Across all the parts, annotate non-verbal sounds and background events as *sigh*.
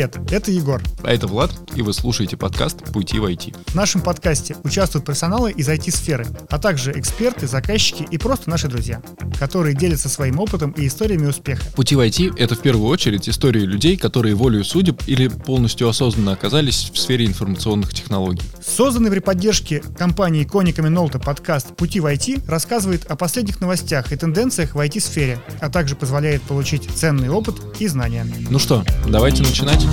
Привет, это Егор. А это Влад, и вы слушаете подкаст «Пути в IT». В нашем подкасте участвуют персоналы из IT-сферы, а также эксперты, заказчики и просто наши друзья, которые делятся своим опытом и историями успеха. «Пути в IT» — это в первую очередь истории людей, которые волею судеб или полностью осознанно оказались в сфере информационных технологий. Созданный при поддержке компании Коника Минолта подкаст «Пути в IT» рассказывает о последних новостях и тенденциях в IT-сфере, а также позволяет получить ценный опыт и знания. Ну что, давайте начинать.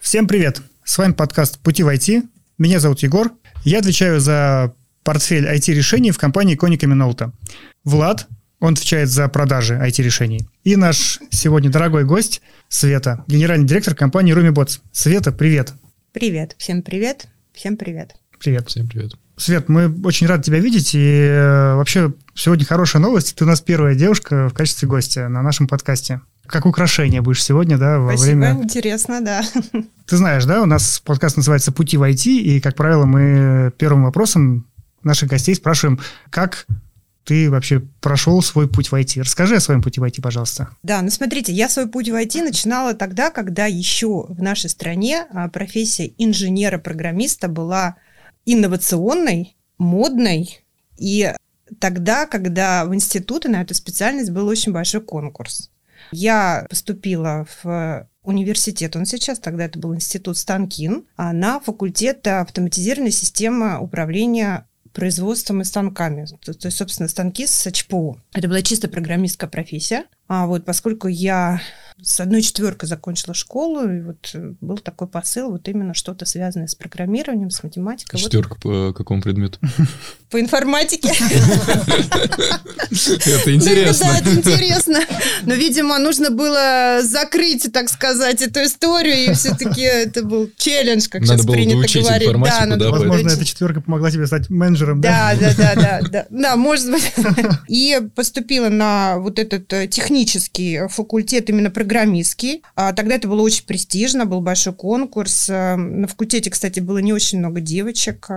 Всем привет! С вами подкаст «Пути в IT». Меня зовут Егор. Я отвечаю за портфель IT-решений в компании Коника Минолта. Влад, он отвечает за продажи IT-решений. И наш сегодня дорогой гость Света, генеральный директор компании RumiBots. Света, привет. Привет. Всем привет. Всем привет. Привет. Всем привет. Свет, мы очень рады тебя видеть. И э, вообще сегодня хорошая новость. Ты у нас первая девушка в качестве гостя на нашем подкасте. Как украшение будешь сегодня, да, во Спасибо, время... интересно, да. *laughs* Ты знаешь, да, у нас подкаст называется «Пути в IT», и, как правило, мы первым вопросом наших гостей спрашиваем, как ты вообще прошел свой путь в IT. Расскажи о своем пути в IT, пожалуйста. Да, ну смотрите, я свой путь в IT начинала тогда, когда еще в нашей стране а, профессия инженера-программиста была инновационной, модной, и тогда, когда в институты на эту специальность был очень большой конкурс. Я поступила в университет, он сейчас, тогда это был институт Станкин, а на факультет автоматизированной системы управления производством и станками. То, то есть, собственно, станки с ЧПУ. Это была чисто программистская профессия. А вот поскольку я с одной четверкой закончила школу, и вот э, был такой посыл, вот именно что-то связанное с программированием, с математикой. Четверка по какому предмету? *laughs* По информатике. Это интересно. Да, это интересно. Но, видимо, нужно было закрыть, так сказать, эту историю, и все-таки это был челлендж, как сейчас принято говорить. Да, Возможно, эта четверка помогла тебе стать менеджером, да? Да, да, да, да. Да, может быть. *laughs* И поступила на вот этот э, технический факультет именно программистский. А тогда это было очень престижно, был большой конкурс. Э, на факультете, кстати, было не очень много девочек.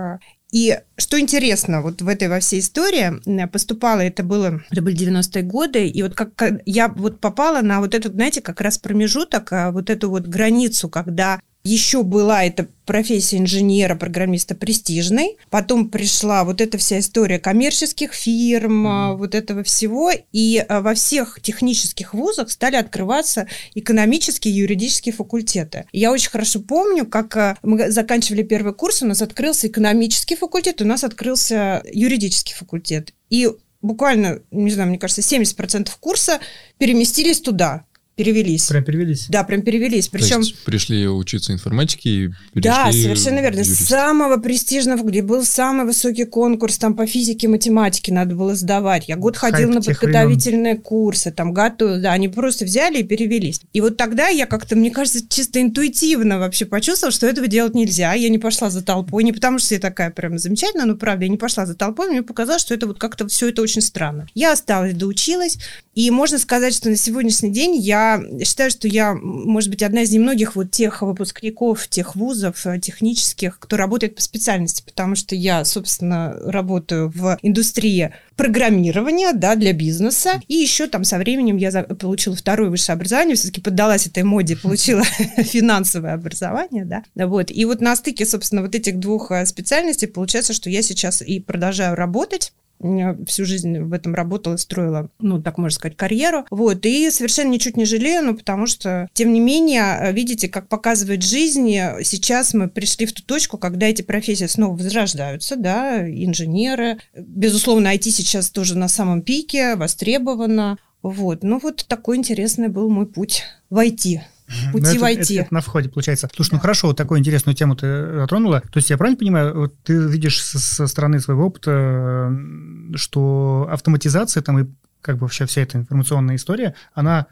И что интересно, вот в этой во всей истории поступала, это было, это были 90-е годы, и вот как я вот попала на вот этот, знаете, как раз промежуток, а, вот эту вот границу, когда еще была эта профессия инженера, программиста престижной. Потом пришла вот эта вся история коммерческих фирм, mm-hmm. вот этого всего. И а, во всех технических вузах стали открываться экономические и юридические факультеты. Я очень хорошо помню, как а, мы заканчивали первый курс, у нас открылся экономический факультет, у нас открылся юридический факультет. И буквально, не знаю, мне кажется, 70% курса переместились туда перевелись. Прям перевелись? Да, прям перевелись. Причем... То есть пришли учиться информатике и перешли Да, совершенно верно. Юрист. Самого престижного, где был самый высокий конкурс, там по физике, математике надо было сдавать. Я год ходил Хайп на подготовительные времен. курсы, там готовил, да, они просто взяли и перевелись. И вот тогда я как-то, мне кажется, чисто интуитивно вообще почувствовала, что этого делать нельзя. Я не пошла за толпой, не потому что я такая прям замечательная, но правда, я не пошла за толпой, мне показалось, что это вот как-то все это очень странно. Я осталась, доучилась, и можно сказать, что на сегодняшний день я считаю, что я, может быть, одна из немногих вот тех выпускников, тех вузов э, технических, кто работает по специальности, потому что я, собственно, работаю в индустрии программирования, да, для бизнеса. И еще там со временем я получила второе высшее образование, все-таки поддалась этой моде, получила *laughs* финансовое образование, да. Вот. И вот на стыке, собственно, вот этих двух э, специальностей получается, что я сейчас и продолжаю работать всю жизнь в этом работала, строила, ну, так можно сказать, карьеру. Вот, и совершенно ничуть не жалею, ну, потому что, тем не менее, видите, как показывает жизнь, сейчас мы пришли в ту точку, когда эти профессии снова возрождаются, да, инженеры. Безусловно, IT сейчас тоже на самом пике, востребовано. Вот, ну, вот такой интересный был мой путь в IT пути это, войти. Это, это на входе получается. Слушай, ну хорошо, вот такую интересную тему ты затронула. То есть я правильно понимаю, вот ты видишь со, со стороны своего опыта, что автоматизация там и как бы вообще вся эта информационная история, она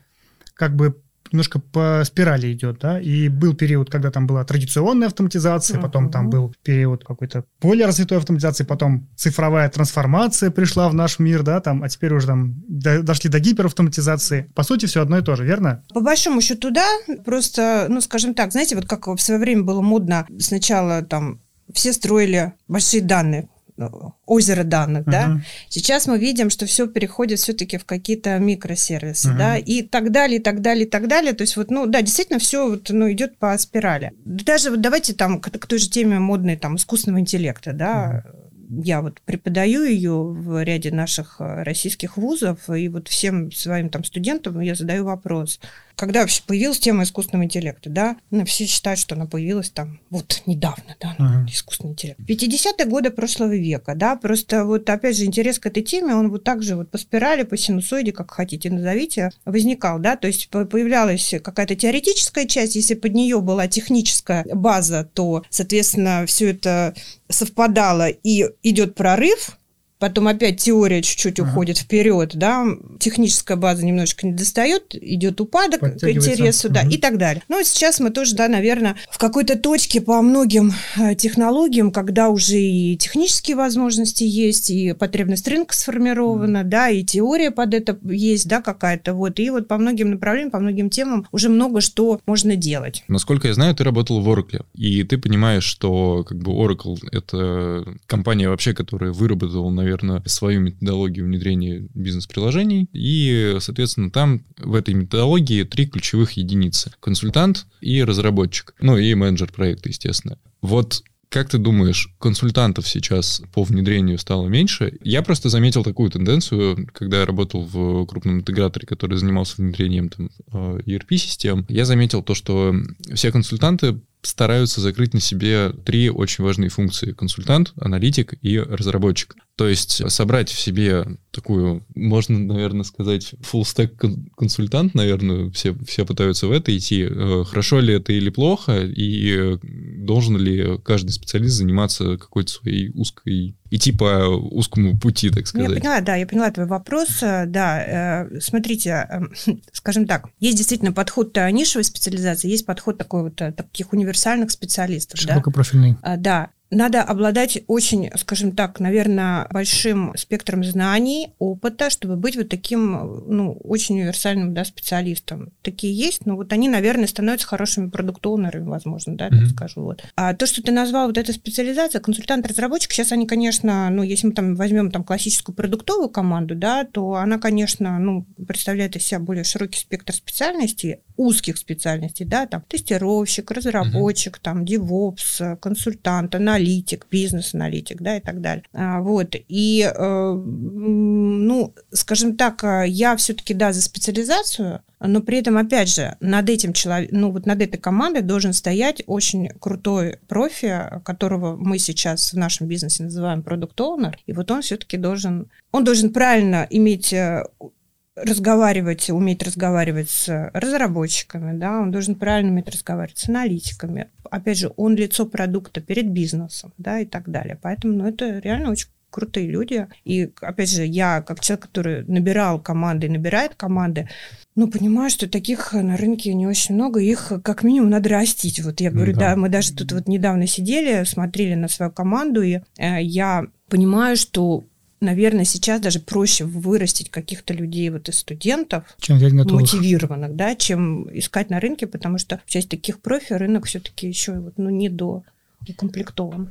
как бы немножко по спирали идет, да, и был период, когда там была традиционная автоматизация, uh-huh. потом там был период какой-то более развитой автоматизации, потом цифровая трансформация пришла в наш мир, да, там, а теперь уже там до, дошли до гиперавтоматизации. По сути, все одно и то же, верно? По большому счету, да, просто, ну, скажем так, знаете, вот как в свое время было модно сначала там все строили большие данные, озеро данных, uh-huh. да. Сейчас мы видим, что все переходит все-таки в какие-то микросервисы, uh-huh. да, и так далее, и так далее, и так далее. То есть вот, ну, да, действительно все вот, ну, идет по спирали. Даже вот давайте там к, к той же теме модной там искусственного интеллекта, да, uh-huh я вот преподаю ее в ряде наших э, российских вузов, и вот всем своим там студентам я задаю вопрос – когда вообще появилась тема искусственного интеллекта, да, ну, все считают, что она появилась там вот недавно, да, uh-huh. искусственный интеллект. 50-е годы прошлого века, да, просто вот опять же интерес к этой теме, он вот так же вот по спирали, по синусоиде, как хотите назовите, возникал, да, то есть появлялась какая-то теоретическая часть, если под нее была техническая база, то, соответственно, все это совпадало и идет прорыв, потом опять теория чуть-чуть uh-huh. уходит вперед, да, техническая база немножечко не достает, идет упадок к интересу, да, и так далее. Но сейчас мы тоже, да, наверное, в какой-то точке по многим э, технологиям, когда уже и технические возможности есть, и потребность рынка сформирована, uh-huh. да, и теория под это есть, да, какая-то, вот, и вот по многим направлениям, по многим темам уже много что можно делать. Насколько я знаю, ты работал в Oracle, и ты понимаешь, что как бы Oracle — это компания вообще, которая выработала, наверное, наверное, свою методологию внедрения бизнес-приложений. И, соответственно, там в этой методологии три ключевых единицы. Консультант и разработчик. Ну, и менеджер проекта, естественно. Вот как ты думаешь, консультантов сейчас по внедрению стало меньше? Я просто заметил такую тенденцию, когда я работал в крупном интеграторе, который занимался внедрением там, э, ERP-систем. Я заметил то, что все консультанты стараются закрыть на себе три очень важные функции. Консультант, аналитик и разработчик. То есть собрать в себе такую, можно, наверное, сказать, full stack консультант, наверное, все, все пытаются в это идти. Э, хорошо ли это или плохо, и должен ли каждый специалист заниматься какой-то своей узкой, идти по узкому пути, так сказать. Ну, я поняла, да, я поняла твой вопрос. Да, э, смотрите, эм, *laughs* скажем так, есть действительно подход нишевой специализации, есть подход такой вот э, таких универсальных специалистов. Широкопрофильный. Да, да надо обладать очень, скажем так, наверное, большим спектром знаний, опыта, чтобы быть вот таким, ну, очень универсальным, да, специалистом. Такие есть, но вот они, наверное, становятся хорошими продукт-оунерами, возможно, да, mm-hmm. так скажу. Вот. А то, что ты назвал вот эта специализация, консультант-разработчик, сейчас они, конечно, ну, если мы там возьмем там классическую продуктовую команду, да, то она, конечно, ну, представляет из себя более широкий спектр специальностей, узких специальностей, да, там тестировщик, разработчик, mm-hmm. там DevOps, консультант, аналитик, аналитик, бизнес-аналитик, да, и так далее. А, вот, и, э, ну, скажем так, э, я все-таки, да, за специализацию, но при этом, опять же, над этим человеком, ну, вот над этой командой должен стоять очень крутой профи, которого мы сейчас в нашем бизнесе называем продукт оунер и вот он все-таки должен, он должен правильно иметь э, разговаривать, уметь разговаривать с разработчиками, да, он должен правильно уметь разговаривать с аналитиками. Опять же, он лицо продукта перед бизнесом, да, и так далее. Поэтому, ну, это реально очень крутые люди. И, опять же, я, как человек, который набирал команды и набирает команды, ну, понимаю, что таких на рынке не очень много, их как минимум надо растить. Вот я говорю, да, да мы даже тут вот недавно сидели, смотрели на свою команду, и э, я понимаю, что наверное, сейчас даже проще вырастить каких-то людей вот из студентов, чем мотивированных, да, чем искать на рынке, потому что в части таких профи рынок все-таки еще вот, ну, не до укомплектован.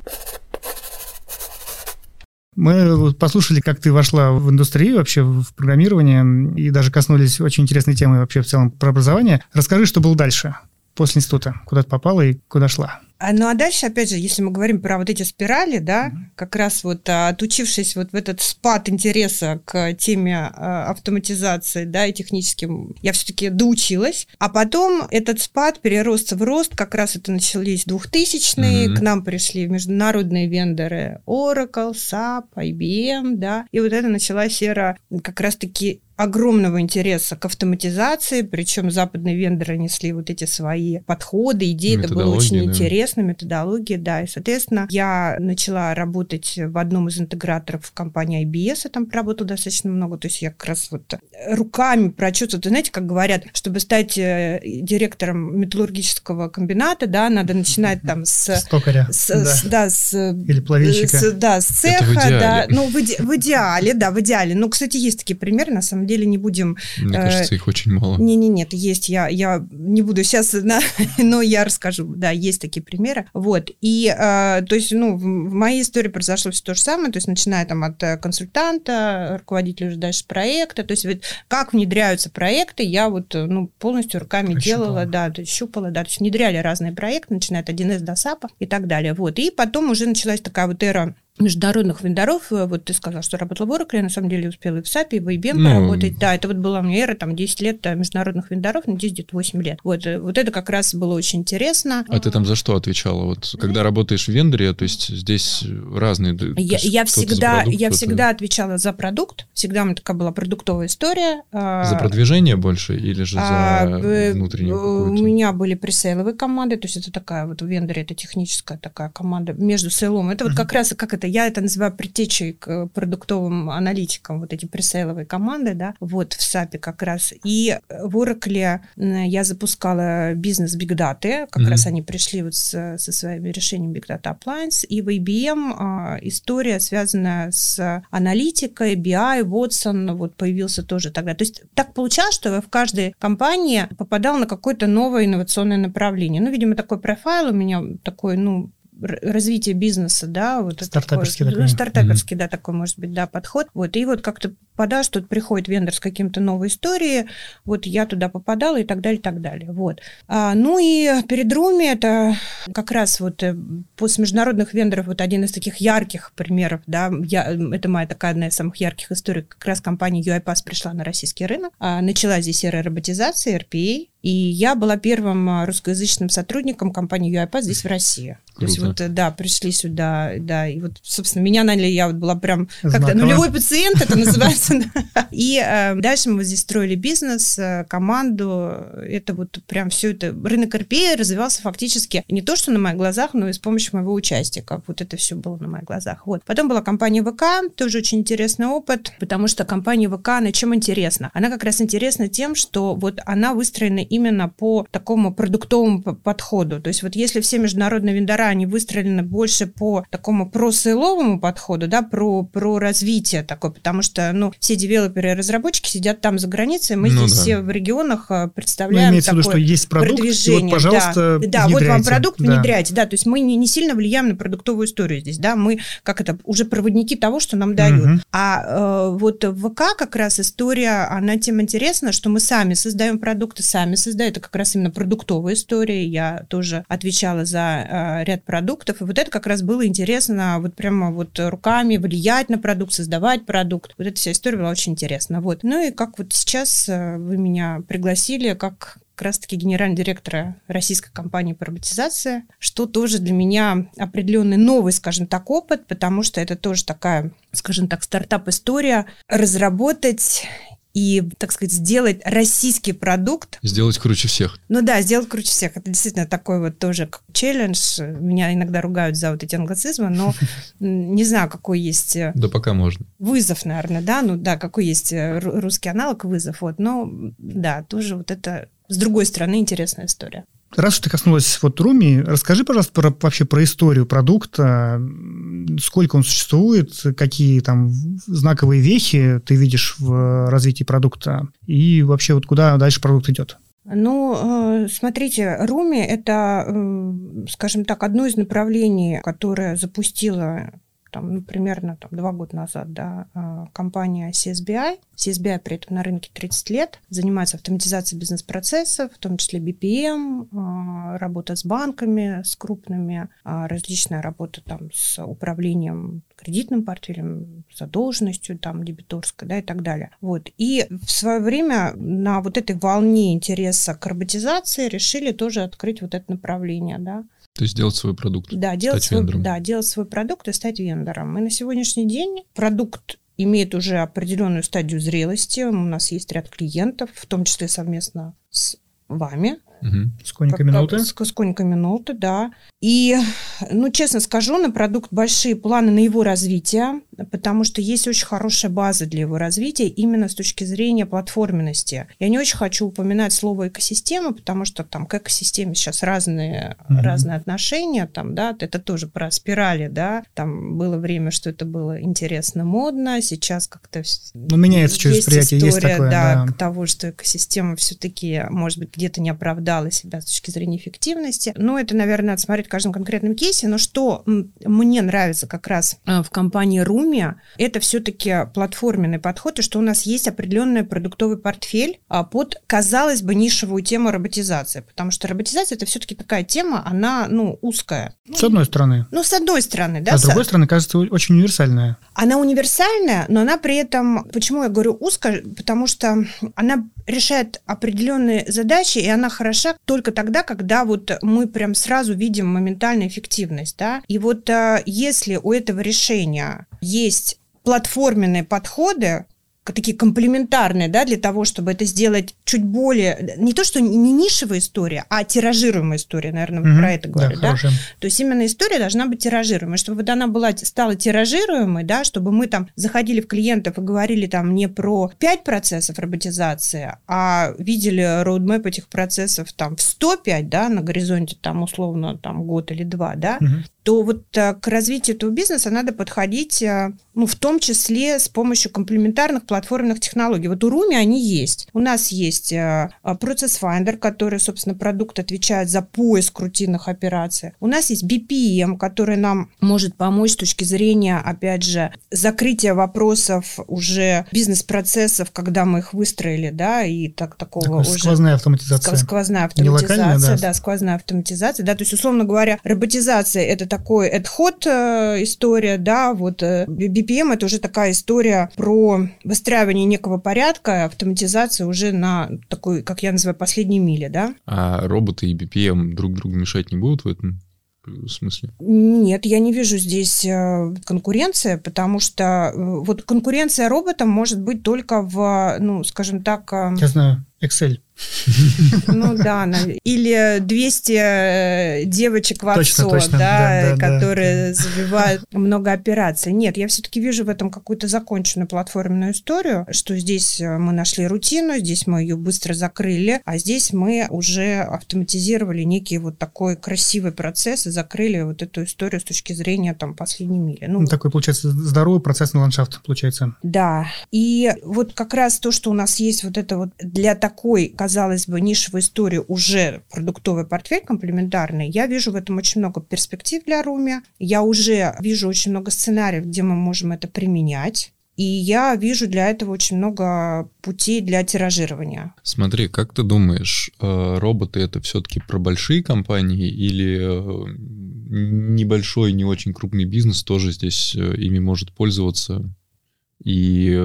Мы послушали, как ты вошла в индустрию, вообще в программирование, и даже коснулись очень интересной темы вообще в целом про образование. Расскажи, что было дальше после института, куда ты попала и куда шла? А, ну а дальше, опять же, если мы говорим про вот эти спирали, да, mm-hmm. как раз вот а, отучившись вот в этот спад интереса к теме а, автоматизации, да, и техническим, я все-таки доучилась. А потом этот спад перерос в рост, как раз это начались 2000-е, mm-hmm. к нам пришли международные вендоры Oracle, SAP, IBM, да, и вот это началась эра как раз-таки огромного интереса к автоматизации, причем западные вендоры несли вот эти свои подходы, идеи, это было очень да. интересно, методологии, да, и, соответственно, я начала работать в одном из интеграторов в компании IBS, я там проработала достаточно много, то есть я как раз вот руками прочувствовала, знаете, как говорят, чтобы стать э, директором металлургического комбината, да, надо начинать там с... Стокаря, с, да. С, да, с... Или плавильщика. С, да, с цеха, да, ну, в, иде, в идеале, да, в идеале. Ну, кстати, есть такие примеры, на самом деле, деле не будем... Мне э, кажется, их очень мало. Не-не, нет, есть, я, я не буду сейчас, *laughs* но я расскажу, да, есть такие примеры. Вот, и, э, то есть, ну, в, в моей истории произошло все то же самое, то есть, начиная там от э, консультанта, руководителя уже дальше проекта, то есть, вот, как внедряются проекты, я вот, э, ну, полностью руками Ощупала. делала, да, то есть, щупала, да, то есть, внедряли разные проекты, начиная от 1С до САПа и так далее, вот, и потом уже началась такая вот эра международных вендоров, э, вот ты сказал, что работала в Oracle, я на самом деле успела и в SAP, и в IBM ну, поработать. Да, это вот была у меня эра, там, 10 лет э, международных вендоров, ну, здесь где-то 8 лет. Вот, э, вот это как раз было очень интересно. А ты там за что отвечала? Вот когда работаешь в вендоре, то есть здесь разные... Я, я всегда, продукт, я всегда отвечала за продукт, всегда у меня такая была продуктовая история. За продвижение больше или же за а, внутреннюю У меня были пресейловые команды, то есть это такая вот в вендоре, это техническая такая команда между сейлом. Это вот как раз, как это, я это называю предтечей к продуктовым аналитикам, вот эти пресейловые команды, да, вот в САПе как раз. И в Oracle я запускала бизнес Big Data, как mm-hmm. раз они пришли вот с, со своими решениями Big Data Appliance, и в IBM а, история, связанная с аналитикой, BI, Watson, вот появился тоже тогда. То есть так получалось, что в каждой компании попадал на какое-то новое инновационное направление. Ну, видимо, такой профайл у меня такой, ну, развитие бизнеса, да, вот стартаперский такой, такой. стартаперский, mm-hmm. да, такой может быть, да, подход. Вот и вот как-то попадаешь, тут приходит вендор с каким-то новой историей, вот я туда попадала и так далее, и так далее. Вот. А, ну и перед Руми это как раз вот э, после международных вендоров вот один из таких ярких примеров, да, я, это моя такая одна из самых ярких историй, как раз компания UiPath пришла на российский рынок, а, начала здесь эра роботизации, RPA, и я была первым а, русскоязычным сотрудником компании UiPath здесь в России. Круто. То есть вот, э, да, пришли сюда, да, и вот, собственно, меня наняли, я вот была прям как-то нулевой пациент, это называется. *laughs* И э, дальше мы здесь строили бизнес, э, команду, это вот прям все это, рынок РП развивался фактически не то, что на моих глазах, но и с помощью моего участия, как вот это все было на моих глазах. Вот. Потом была компания ВК, тоже очень интересный опыт, потому что компания ВК, она чем интересна? Она как раз интересна тем, что вот она выстроена именно по такому продуктовому подходу. То есть вот если все международные вендора, они выстроены больше по такому про-сейловому подходу, да, про, про развитие такое, потому что, ну, все девелоперы и разработчики сидят там за границей, мы ну, здесь да. все в регионах э, представляем ну, имеется такое в виду, что есть продукт, продвижение. вот, пожалуйста, да, да вот вам продукт, да. внедряйте, да, то есть мы не, не сильно влияем на продуктовую историю здесь, да, мы, как это, уже проводники того, что нам дают. Угу. А э, вот в ВК как раз история, она тем интересна, что мы сами создаем продукты, сами создают, это как раз именно продуктовая история, я тоже отвечала за э, ряд продуктов, и вот это как раз было интересно, вот прямо вот руками влиять на продукт, создавать продукт, вот эта вся история была очень интересна, вот. Ну и как вот сейчас э, вы меня пригласили, как как раз-таки генерального директора российской компании по роботизации, что тоже для меня определенный новый, скажем так, опыт, потому что это тоже такая, скажем так, стартап-история, разработать и, так сказать, сделать российский продукт. Сделать круче всех. Ну да, сделать круче всех. Это действительно такой вот тоже челлендж. Меня иногда ругают за вот эти англицизмы, но *laughs* не знаю, какой есть... Э, да пока можно. Вызов, наверное, да, ну да, какой есть э, русский аналог вызов, вот, но да, тоже вот это с другой стороны интересная история. Раз уж ты коснулась вот Руми, расскажи, пожалуйста, про, вообще про историю продукта, сколько он существует, какие там знаковые вехи ты видишь в развитии продукта, и вообще вот куда дальше продукт идет? Ну, э, смотрите, Руми – это, э, скажем так, одно из направлений, которое запустила там, ну, примерно там, два года назад, да, а, компания CSBI. CSBI при этом на рынке 30 лет, занимается автоматизацией бизнес-процессов, в том числе BPM, а, работа с банками, с крупными, а, различная работа там с управлением кредитным портфелем, задолженностью там дебиторской, да, и так далее. Вот. И в свое время на вот этой волне интереса к роботизации решили тоже открыть вот это направление, да. То есть делать свой продукт. Да, делать свой, вендором. да, делать свой продукт и стать вендором. И на сегодняшний день продукт имеет уже определенную стадию зрелости. У нас есть ряд клиентов, в том числе совместно с вами, Угу. Сколько минуты? Сколько минуты, да. И, ну, честно скажу, на продукт большие планы на его развитие, потому что есть очень хорошая база для его развития именно с точки зрения платформенности. Я не очень хочу упоминать слово экосистема, потому что там к экосистеме сейчас разные, mm-hmm. разные отношения, там, да, это тоже про спирали, да, там было время, что это было интересно, модно, сейчас как-то... Ну, меняется через восприятие, история, есть такое, да, да. того, что экосистема все-таки, может быть, где-то не оправдала себя с точки зрения эффективности. Ну, это, наверное, надо смотреть каждом конкретном кейсе, но что мне нравится как раз а, в компании Руми, это все-таки платформенный подход, и что у нас есть определенный продуктовый портфель а, под, казалось бы, нишевую тему роботизации, потому что роботизация это все-таки такая тема, она, ну, узкая. С одной стороны. Ну, с одной стороны, да. А с другой стороны, кажется, очень универсальная. Она универсальная, но она при этом, почему я говорю узкая, потому что она решает определенные задачи, и она хороша только тогда, когда вот мы прям сразу видим моментальную эффективность, да. И вот а, если у этого решения есть платформенные подходы, такие комплементарные, да, для того, чтобы это сделать чуть более, не то, что не нишевая история, а тиражируемая история, наверное, mm-hmm. про это говорю, да, да? То есть именно история должна быть тиражируемой, чтобы вот она была, стала тиражируемой, да, чтобы мы там заходили в клиентов и говорили там не про 5 процессов роботизации, а видели роудмэп этих процессов там в 105, да, на горизонте там условно там год или два, да, mm-hmm то вот э, к развитию этого бизнеса надо подходить, э, ну, в том числе с помощью комплементарных платформенных технологий. Вот у Руми они есть. У нас есть э, Process Finder, который, собственно, продукт отвечает за поиск рутинных операций. У нас есть BPM, который нам может помочь с точки зрения, опять же, закрытия вопросов уже бизнес-процессов, когда мы их выстроили, да, и так такого Такой уже... Сквозная автоматизация. Сквозная автоматизация, да. да, сквозная автоматизация, да, то есть, условно говоря, роботизация – это такой адход э, история, да, вот BPM э, это уже такая история про выстраивание некого порядка, автоматизация уже на такой, как я называю, последней миле, да. А роботы и BPM друг другу мешать не будут в этом? смысле? Нет, я не вижу здесь э, конкуренции, потому что вот конкуренция роботам может быть только в, ну, скажем так... Я знаю, Excel. *laughs* Ну да, или 200 э, девочек в отцо, точно, да, да, да, которые да. забивают много операций. Нет, я все-таки вижу в этом какую-то законченную платформенную историю, что здесь э, мы нашли рутину, здесь мы ее быстро закрыли, а здесь мы уже автоматизировали некий вот такой красивый процесс и закрыли вот эту историю с точки зрения там последней мили. Ну, такой, получается, здоровый процессный ландшафт, получается. Да, и вот как раз то, что у нас есть вот это вот для такой, казалось бы, нишевой истории уже продуктовый портфель комплементарный, я вижу в этом очень много перспектив для Руми. Я уже вижу очень много сценариев, где мы можем это применять. И я вижу для этого очень много путей для тиражирования. Смотри, как ты думаешь, э, роботы это все-таки про большие компании или э, небольшой, не очень крупный бизнес тоже здесь э, ими может пользоваться? И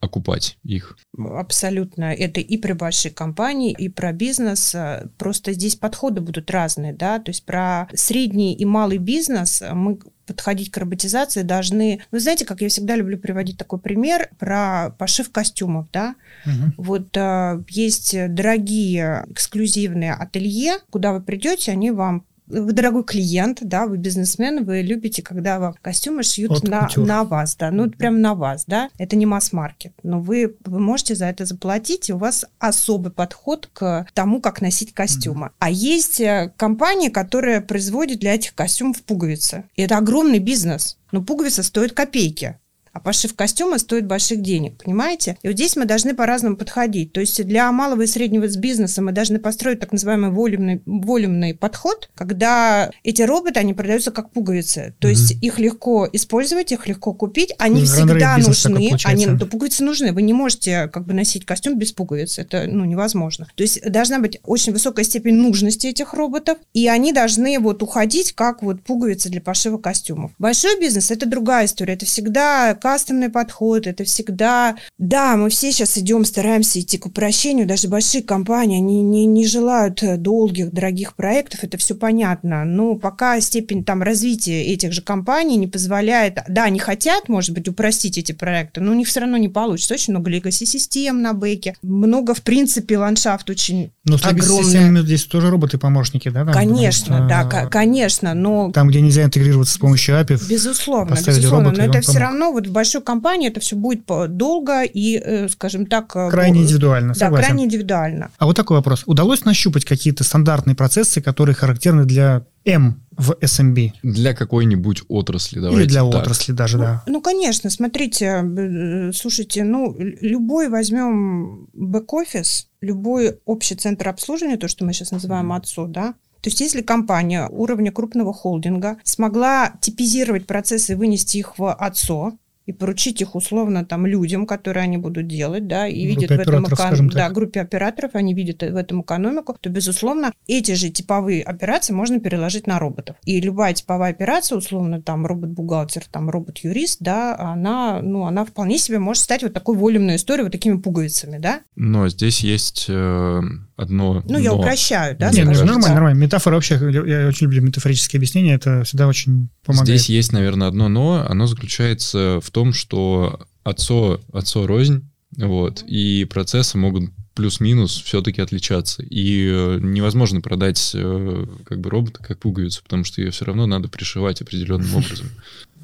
окупать их. Абсолютно. Это и при большой компании, и про бизнес. Просто здесь подходы будут разные, да, то есть про средний и малый бизнес мы подходить к роботизации должны... Вы знаете, как я всегда люблю приводить такой пример про пошив костюмов, да? Угу. Вот а, есть дорогие эксклюзивные ателье, куда вы придете, они вам вы дорогой клиент, да, вы бизнесмен, вы любите, когда вам костюмы шьют на, на вас, да, ну, прям на вас, да, это не масс-маркет, но вы, вы можете за это заплатить, и у вас особый подход к тому, как носить костюмы. Mm-hmm. А есть э, компании, которые производят для этих костюмов пуговицы, и это огромный бизнес, но пуговица стоит копейки а пошив костюма стоит больших денег, понимаете? И вот здесь мы должны по-разному подходить. То есть для малого и среднего бизнеса мы должны построить так называемый волюмный, волюмный подход, когда эти роботы, они продаются как пуговицы. То mm-hmm. есть их легко использовать, их легко купить, они ну, всегда нужны. Они, то пуговицы нужны. Вы не можете как бы носить костюм без пуговиц. Это ну, невозможно. То есть должна быть очень высокая степень нужности этих роботов, и они должны вот уходить как вот пуговицы для пошива костюмов. Большой бизнес – это другая история. Это всегда кастомный подход, это всегда... Да, мы все сейчас идем, стараемся идти к упрощению, даже большие компании, они не, не желают долгих, дорогих проектов, это все понятно, но пока степень там развития этих же компаний не позволяет... Да, они хотят, может быть, упростить эти проекты, но у них все равно не получится. Очень много легаси-систем на бэке, много, в принципе, ландшафт очень но с огромный. здесь тоже роботы-помощники, да? Там, конечно, что, да, конечно, но... Там, где нельзя интегрироваться с помощью API. Безусловно, безусловно, но это все равно вот в большой компании это все будет долго и, э, скажем так... Э, крайне индивидуально, Да, согласен. крайне индивидуально. А вот такой вопрос. Удалось нащупать какие-то стандартные процессы, которые характерны для М в SMB? Для какой-нибудь отрасли, давайте Или для так. отрасли даже, ну, да. Ну, конечно, смотрите, э, слушайте, ну, любой возьмем бэк-офис, любой общий центр обслуживания, то, что мы сейчас называем ОЦО, да, то есть если компания уровня крупного холдинга смогла типизировать процессы и вынести их в ОЦО, и поручить их условно там людям, которые они будут делать, да, и группе видят в этом экон... да, группе операторов, они видят в этом экономику, то, безусловно, эти же типовые операции можно переложить на роботов. И любая типовая операция, условно, там, робот-бухгалтер, там, робот-юрист, да, она, ну, она вполне себе может стать вот такой волюмной историей, вот такими пуговицами, да. Но здесь есть э, одно Ну, но. я упрощаю, да? Нет, ну, нормально, нормально. Метафора вообще, я очень люблю метафорические объяснения, это всегда очень помогает. Здесь есть, наверное, одно но, оно заключается в том, что отцо, отцо рознь, вот, и процессы могут плюс-минус все-таки отличаться. И э, невозможно продать э, как бы робота как пуговицу, потому что ее все равно надо пришивать определенным образом.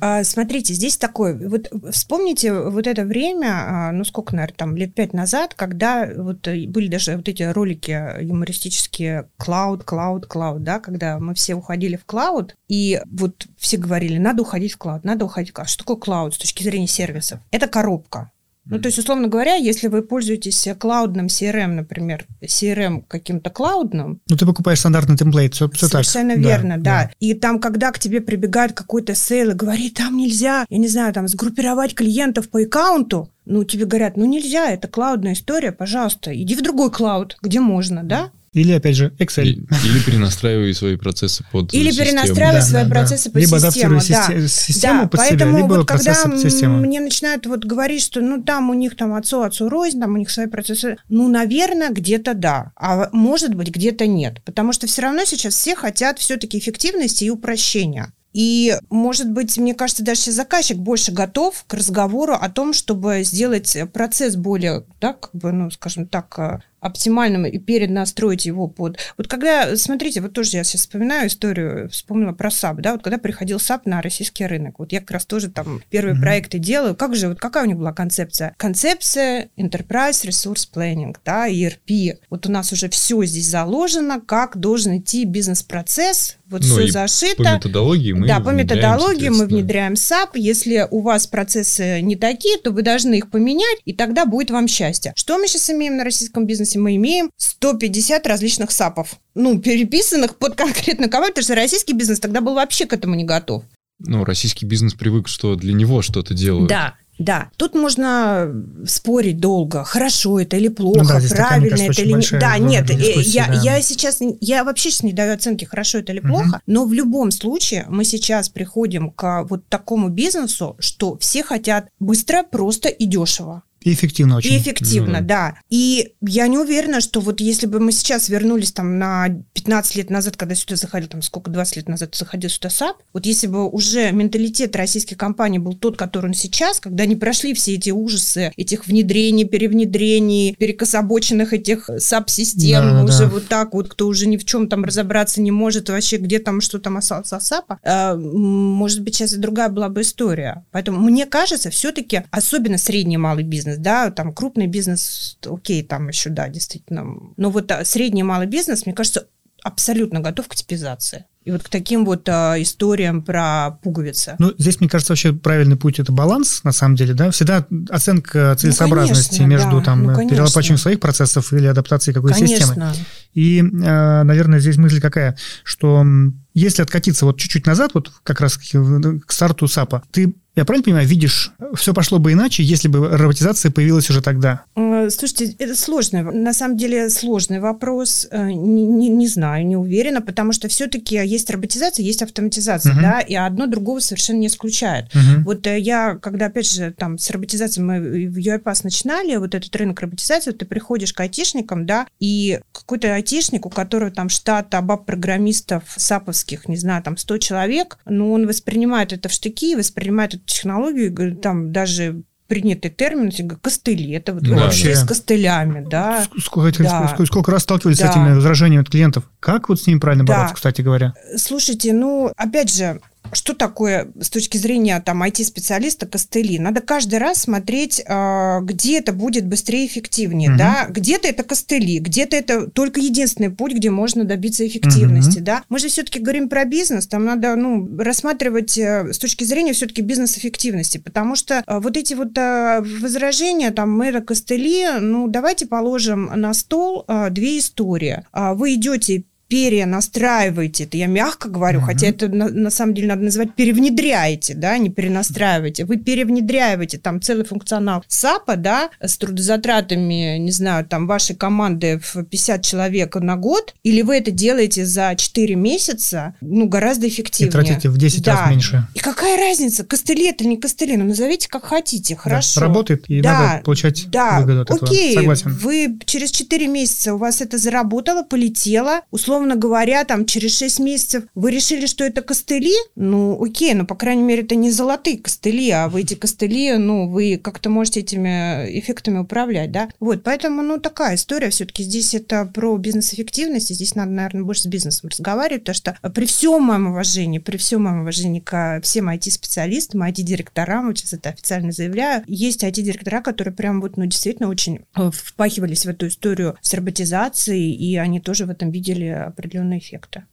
А, смотрите, здесь такое, вот вспомните вот это время, а, ну сколько, наверное, там лет пять назад, когда вот э, были даже вот эти ролики юмористические «Клауд, клауд, клауд», да, когда мы все уходили в клауд, и вот все говорили, надо уходить в клауд, надо уходить в клауд. Что такое клауд с точки зрения сервисов? Это коробка. Ну, то есть, условно говоря, если вы пользуетесь клаудным CRM, например, CRM каким-то клаудным... Ну, ты покупаешь стандартный темплейт, все, все Совершенно так. верно, да, да. да. И там, когда к тебе прибегает какой-то sale и говорит, там нельзя, я не знаю, там, сгруппировать клиентов по аккаунту, ну, тебе говорят, ну, нельзя, это cloud ная история, пожалуйста, иди в другой cloud, где можно, да? Или, опять же, Excel. Или перенастраивай свои процессы под Или систему. перенастраивай да, свои да, процессы да. под либо систему. Да. систему да, под поэтому себя, либо вот когда под систему. мне начинают вот говорить, что ну там у них там отцу, отцу рознь, там у них свои процессы, ну, наверное, где-то да, а может быть, где-то нет. Потому что все равно сейчас все хотят все-таки эффективности и упрощения. И, может быть, мне кажется, даже сейчас заказчик больше готов к разговору о том, чтобы сделать процесс более, да, как бы, ну, скажем так, э, оптимальным и перенастроить его под... Вот когда, смотрите, вот тоже я сейчас вспоминаю историю, вспомнила про SAP, да, вот когда приходил SAP на российский рынок, вот я как раз тоже там первые mm-hmm. проекты делаю, как же, вот какая у них была концепция? Концепция Enterprise Resource Planning, да, ERP. Вот у нас уже все здесь заложено, как должен идти бизнес-процесс, вот ну, все зашито. По методологии мы Да, по методологии мы внедряем SAP. Если у вас процессы не такие, то вы должны их поменять, и тогда будет вам счастье. Что мы сейчас имеем на российском бизнесе? мы имеем 150 различных САПов, ну, переписанных под конкретную компанию, потому что российский бизнес тогда был вообще к этому не готов. Ну, российский бизнес привык, что для него что-то делают. Да, да, тут можно спорить долго, хорошо это или плохо, ну, да, правильно такая, кажется, это или нет. Да, нет, э, я, да. я сейчас, я вообще сейчас не даю оценки, хорошо это или угу. плохо, но в любом случае мы сейчас приходим к вот такому бизнесу, что все хотят быстро, просто и дешево. И эффективно очень. И эффективно, mm-hmm. да. И я не уверена, что вот если бы мы сейчас вернулись там на 15 лет назад, когда сюда заходил, там сколько, 20 лет назад заходил сюда SAP, вот если бы уже менталитет российских компаний был тот, который он сейчас, когда они прошли все эти ужасы, этих внедрений, перевнедрений, перекособоченных этих SAP-систем, да, уже да. вот так вот, кто уже ни в чем там разобраться не может, вообще где там, что там осталось от SAP а, э, может быть, сейчас и другая была бы история. Поэтому мне кажется, все-таки, особенно средний и малый бизнес, бизнес, да, там крупный бизнес, окей, там еще, да, действительно. Но вот а, средний и малый бизнес, мне кажется, абсолютно готов к типизации. И вот к таким вот а, историям про пуговицы. Ну, здесь, мне кажется, вообще правильный путь – это баланс, на самом деле, да? Всегда оценка ну, целесообразности ну, конечно, между да. там ну, перелопачиванием своих процессов или адаптацией какой-то системы. И, а, наверное, здесь мысль какая, что если откатиться вот чуть-чуть назад, вот как раз к старту САПа, ты я правильно понимаю, видишь, все пошло бы иначе, если бы роботизация появилась уже тогда? Э, слушайте, это сложный, на самом деле сложный вопрос. Э, не, не, не знаю, не уверена, потому что все-таки есть роботизация, есть автоматизация, угу. да, и одно другого совершенно не исключает. Угу. Вот э, я, когда, опять же, там с роботизацией мы в UiPath начинали, вот этот рынок роботизации, ты приходишь к айтишникам, да, и какой-то айтишник, у которого там штат абап-программистов саповских, не знаю, там 100 человек, ну, он воспринимает это в штыки, воспринимает эту технологию, там даже принятый термин, костыли. Это вот да, вообще с костылями, да. Сколько, да. сколько, раз сталкивались да. с этими возражениями от клиентов? Как вот с ними правильно бороться, да. кстати говоря? Слушайте, ну, опять же, что такое с точки зрения там IT-специалиста костыли? Надо каждый раз смотреть, а, где это будет быстрее и эффективнее, угу. да? Где-то это костыли, где-то это только единственный путь, где можно добиться эффективности, угу. да? Мы же все-таки говорим про бизнес, там надо, ну, рассматривать э, с точки зрения все-таки бизнес-эффективности, потому что э, вот эти вот э, возражения, там, мэра костыли, ну, давайте положим на стол две истории. А вы идете перенастраиваете, это я мягко говорю, mm-hmm. хотя это на, на самом деле надо называть перевнедряете, да, не перенастраиваете. Вы перевнедряете там целый функционал САПа, да, с трудозатратами, не знаю, там вашей команды в 50 человек на год, или вы это делаете за 4 месяца, ну, гораздо эффективнее. И тратите в 10 да. раз меньше. И какая разница, костыли это не костыли, ну, назовите как хотите, хорошо. Да, работает, и да, надо получать да, выгоду от окей, этого. Согласен. вы через 4 месяца у вас это заработало, полетело, условно условно говоря, там через 6 месяцев вы решили, что это костыли, ну, окей, но, по крайней мере, это не золотые костыли, а вы эти костыли, ну, вы как-то можете этими эффектами управлять, да. Вот, поэтому, ну, такая история все-таки здесь это про бизнес-эффективность, и здесь надо, наверное, больше с бизнесом разговаривать, потому что при всем моем уважении, при всем моем уважении к всем IT-специалистам, IT-директорам, вот сейчас это официально заявляю, есть IT-директора, которые прям вот, ну, действительно очень э, впахивались в эту историю с роботизацией, и они тоже в этом видели определенные эффекты.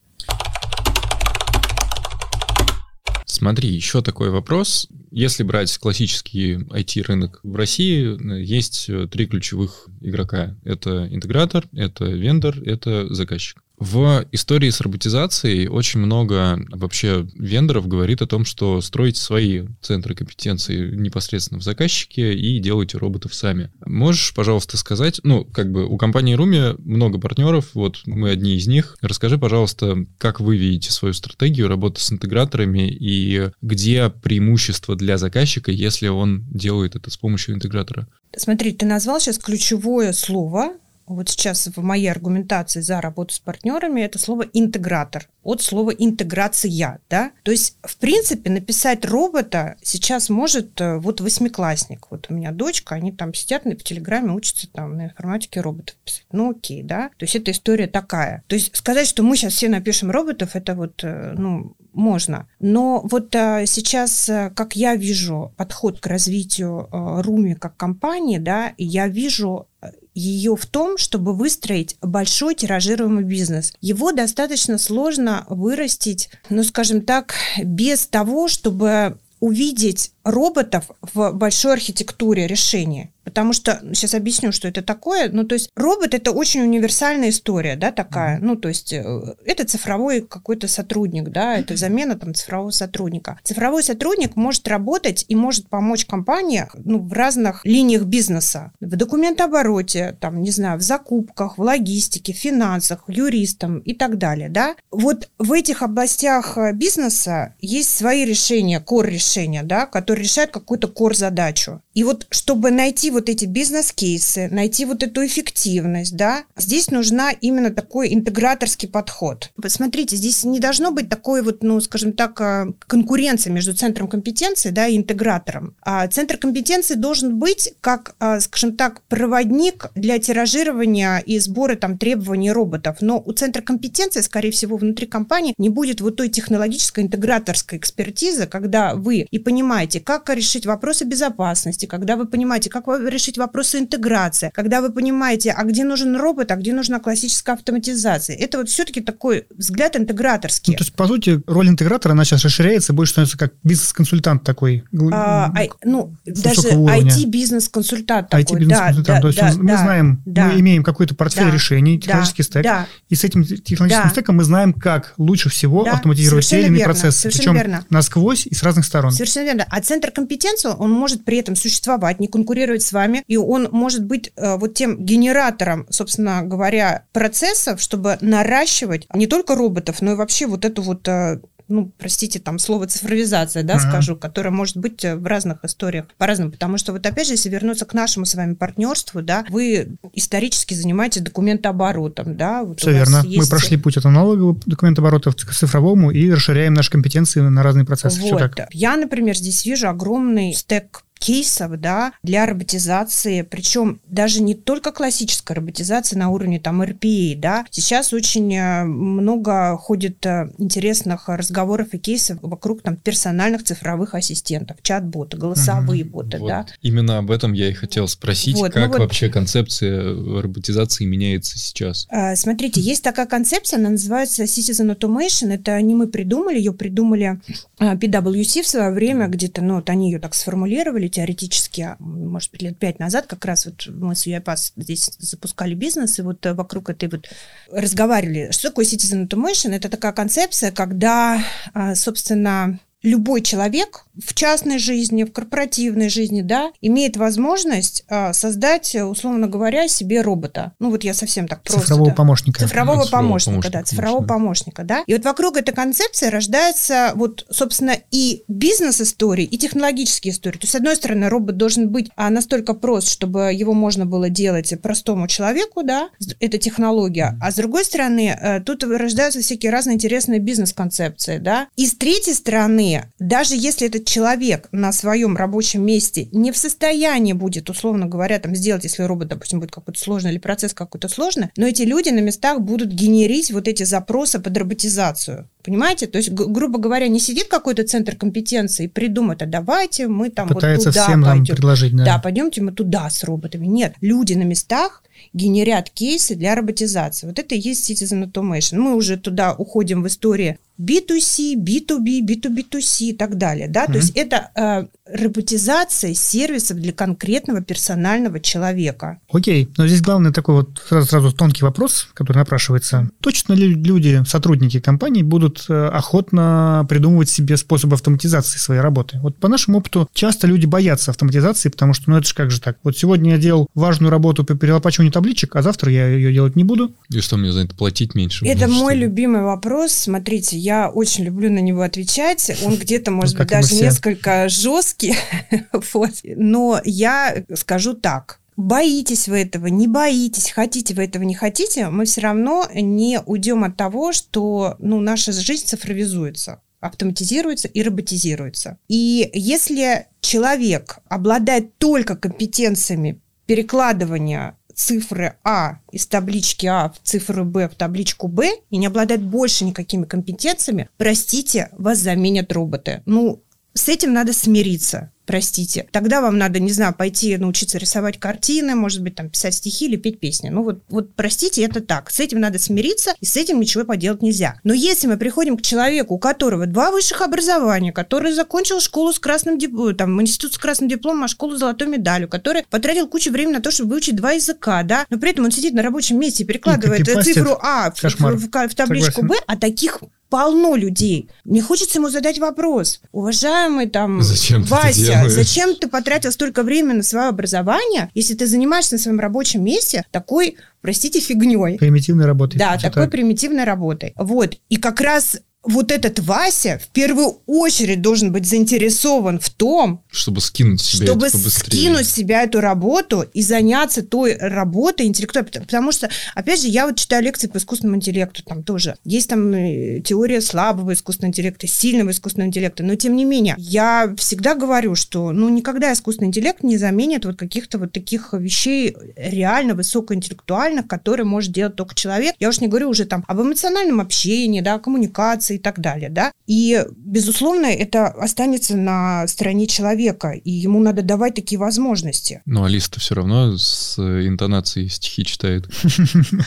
Смотри, еще такой вопрос. Если брать классический IT-рынок в России, есть три ключевых игрока. Это интегратор, это вендор, это заказчик. В истории с роботизацией очень много вообще вендоров говорит о том, что строите свои центры компетенции непосредственно в заказчике и делайте роботов сами. Можешь, пожалуйста, сказать, ну, как бы у компании Руми много партнеров, вот мы одни из них. Расскажи, пожалуйста, как вы видите свою стратегию работы с интеграторами и где преимущество для заказчика, если он делает это с помощью интегратора? Смотри, ты назвал сейчас ключевое слово, вот сейчас в моей аргументации за работу с партнерами это слово интегратор от слова интеграция, да. То есть, в принципе, написать робота сейчас может э, вот восьмиклассник. Вот у меня дочка, они там сидят в Телеграме, учатся там на информатике роботов писать. Ну, окей, да. То есть, эта история такая. То есть, сказать, что мы сейчас все напишем роботов, это вот, э, ну, можно. Но вот а, сейчас, как я вижу подход к развитию а, Руми как компании, да, я вижу ее в том, чтобы выстроить большой тиражируемый бизнес. Его достаточно сложно вырастить, ну, скажем так, без того, чтобы увидеть роботов в большой архитектуре решения. Потому что, сейчас объясню, что это такое. Ну, то есть робот – это очень универсальная история, да, такая. Mm-hmm. Ну, то есть э, это цифровой какой-то сотрудник, да, это замена там цифрового сотрудника. Цифровой сотрудник может работать и может помочь компании ну, в разных линиях бизнеса. В документообороте, там, не знаю, в закупках, в логистике, в финансах, юристам и так далее, да. Вот в этих областях э, бизнеса есть свои решения, кор-решения, да, которые решает какую-то кор-задачу. И вот чтобы найти вот эти бизнес-кейсы, найти вот эту эффективность, да, здесь нужна именно такой интеграторский подход. Посмотрите, здесь не должно быть такой вот, ну, скажем так, а, конкуренции между центром компетенции, да, и интегратором. А центр компетенции должен быть как, а, скажем так, проводник для тиражирования и сбора там требований роботов. Но у центра компетенции, скорее всего, внутри компании не будет вот той технологической интеграторской экспертизы, когда вы и понимаете, как решить вопросы безопасности, возможности, когда вы понимаете, как решить вопросы интеграции, когда вы понимаете, а где нужен робот, а где нужна классическая автоматизация. Это вот все-таки такой взгляд интеграторский. Ну, то есть, по сути, роль интегратора, она сейчас расширяется, больше становится как бизнес-консультант такой. А, а, ну, даже IT-бизнес-консультант такой. IT-бизнес-консультант. Да, то есть да, мы да, знаем, да, мы имеем какой-то портфель да, решений, технологический да, стек, да, и с этим технологическим да. стеком мы знаем, как лучше всего да, автоматизировать те или иные процессы. Причем верно. насквозь и с разных сторон. Совершенно верно. А центр компетенции, он может при этом существовать, не конкурировать с вами, и он может быть э, вот тем генератором, собственно говоря, процессов, чтобы наращивать не только роботов, но и вообще вот эту вот э, ну, простите, там слово цифровизация, да, uh-huh. скажу, которое может быть э, в разных историях по-разному, потому что вот опять же, если вернуться к нашему с вами партнерству, да, вы исторически занимаетесь документооборотом, да. Вот Все верно. Есть... Мы прошли путь от аналогового документооборота к цифровому и расширяем наши компетенции на разные процессы. Вот. Я, например, здесь вижу огромный стек кейсов да, для роботизации, причем даже не только классическая роботизация на уровне там RPA, да, сейчас очень э, много ходит э, интересных разговоров и кейсов вокруг там персональных цифровых ассистентов, чат-боты, голосовые угу. боты, вот. да. Именно об этом я и хотел спросить, вот, как ну вот, вообще концепция роботизации меняется сейчас? Э, смотрите, есть такая концепция, она называется Citizen Automation, это не мы придумали, ее придумали PwC в свое время, где-то, ну, вот они ее так сформулировали, делали теоретически, может быть, лет пять назад, как раз вот мы с UiPath здесь запускали бизнес, и вот вокруг этой вот разговаривали. Что такое Citizen Automation? Это такая концепция, когда, а, собственно, любой человек в частной жизни, в корпоративной жизни, да, имеет возможность а, создать, условно говоря, себе робота. Ну вот я совсем так просто. Цифрового да. помощника. Цифрового, цифрового помощника, помощника, да, цифрового конечно. помощника, да. И вот вокруг этой концепции рождается вот, собственно, и бизнес-истории, и технологические истории. То есть, с одной стороны, робот должен быть а, настолько прост, чтобы его можно было делать простому человеку, да, это технология. А с другой стороны, а, тут рождаются всякие разные интересные бизнес-концепции, да. И с третьей стороны, даже если этот человек на своем рабочем месте не в состоянии будет, условно говоря, там сделать, если робот, допустим, будет какой-то сложный или процесс какой-то сложный, но эти люди на местах будут генерить вот эти запросы под роботизацию. Понимаете? То есть, грубо говоря, не сидит какой-то центр компетенции и придумает, а давайте мы там Пытается вот туда всем пойдем. Нам предложить, да. Да, пойдемте мы туда с роботами. Нет, люди на местах генерят кейсы для роботизации. Вот это и есть Citizen Automation. Мы уже туда уходим в истории B2C, B2B, B2B2C и так далее. Да? Mm-hmm. То есть это э, роботизация сервисов для конкретного персонального человека. Окей, но здесь главный такой вот сразу, сразу тонкий вопрос, который напрашивается. Точно ли люди, сотрудники компании будут э, охотно придумывать себе способы автоматизации своей работы? Вот по нашему опыту часто люди боятся автоматизации, потому что ну это же как же так? Вот сегодня я делал важную работу по перелопачиванию табличек, а завтра я ее делать не буду. И что мне за это платить меньше? Это мой любимый вопрос. Смотрите, я очень люблю на него отвечать. Он *laughs* где-то, может ну, быть, даже несколько жесткий. *laughs* вот. Но я скажу так. Боитесь вы этого, не боитесь, хотите вы этого, не хотите, мы все равно не уйдем от того, что ну, наша жизнь цифровизуется автоматизируется и роботизируется. И если человек обладает только компетенциями перекладывания цифры А из таблички А в цифры Б в табличку Б и не обладает больше никакими компетенциями, простите, вас заменят роботы. Ну, с этим надо смириться простите. Тогда вам надо, не знаю, пойти научиться рисовать картины, может быть, там, писать стихи или петь песни. Ну вот, вот простите, это так. С этим надо смириться, и с этим ничего поделать нельзя. Но если мы приходим к человеку, у которого два высших образования, который закончил школу с красным дипломом, там, институт с красным дипломом, а школу с золотой медалью, который потратил кучу времени на то, чтобы выучить два языка, да, но при этом он сидит на рабочем месте и перекладывает и цифру А в, в, в, в табличку Согласен. Б, а таких полно людей. Мне хочется ему задать вопрос. Уважаемый там *laughs* зачем Вася, ты зачем ты потратил столько времени на свое образование, если ты занимаешься на своем рабочем месте такой, простите, фигней? Примитивной работой. Да, такой так. примитивной работой. Вот. И как раз вот этот Вася в первую очередь должен быть заинтересован в том, чтобы скинуть себя чтобы это скинуть себя эту работу и заняться той работой интеллектуальной. Потому что, опять же, я вот читаю лекции по искусственному интеллекту, там тоже есть там э, теория слабого искусственного интеллекта, сильного искусственного интеллекта, но тем не менее, я всегда говорю, что ну никогда искусственный интеллект не заменит вот каких-то вот таких вещей реально высокоинтеллектуальных, которые может делать только человек. Я уж не говорю уже там об эмоциональном общении, да, коммуникации, и так далее, да. И, безусловно, это останется на стороне человека, и ему надо давать такие возможности. Ну, Алиса-то все равно с интонацией стихи читает.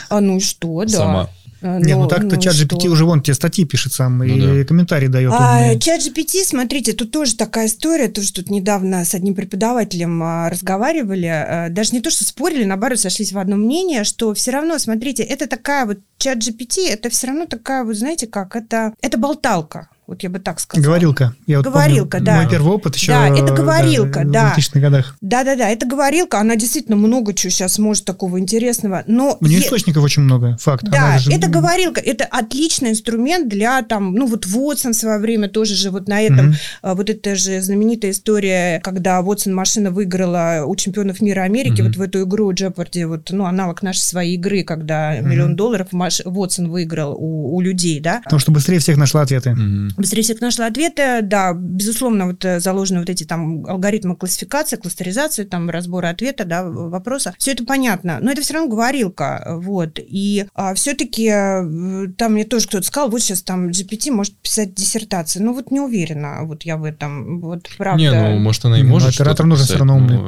А ну и что, да. Сама. А, Не, ну, ну так-то ну, чат GPT что? уже вон тебе статьи пишет сам ну, и да. комментарии дает. А, чат GPT, смотрите, тут тоже такая история, тоже тут недавно с одним преподавателем а, разговаривали, а, даже не то, что спорили, наоборот, сошлись в одном мнении, что все равно, смотрите, это такая вот чат GPT, это все равно такая вот, знаете как, это, это болталка. Вот я бы так сказала. Говорилка. Я вот говорилка, помню, да. Мой первый опыт еще да, это говорилка, да, в 2000-х годах. Да-да-да, это говорилка, она действительно много чего сейчас может такого интересного. Но У нее е... источников очень много, факт. Да, же... это говорилка, это отличный инструмент для там, ну вот Вотсон в свое время тоже же вот на этом, mm-hmm. вот это же знаменитая история, когда Вотсон машина выиграла у чемпионов мира Америки mm-hmm. вот в эту игру Jeopardy, вот, ну, аналог нашей своей игры, когда mm-hmm. миллион долларов Вотсон выиграл у, у людей, да. Потому что быстрее всех нашла ответы. Mm-hmm быстрее всех нашла ответы. Да, безусловно, вот э, заложены вот эти там алгоритмы классификации, кластеризации, там разбора ответа, да, вопроса. Все это понятно, но это все равно говорилка, вот. И а, все-таки э, там мне тоже кто-то сказал, вот сейчас там GPT может писать диссертации. Ну вот не уверена, вот я в этом, вот правда. Не, ну может она и ну, может. Оператор нужен все равно умный.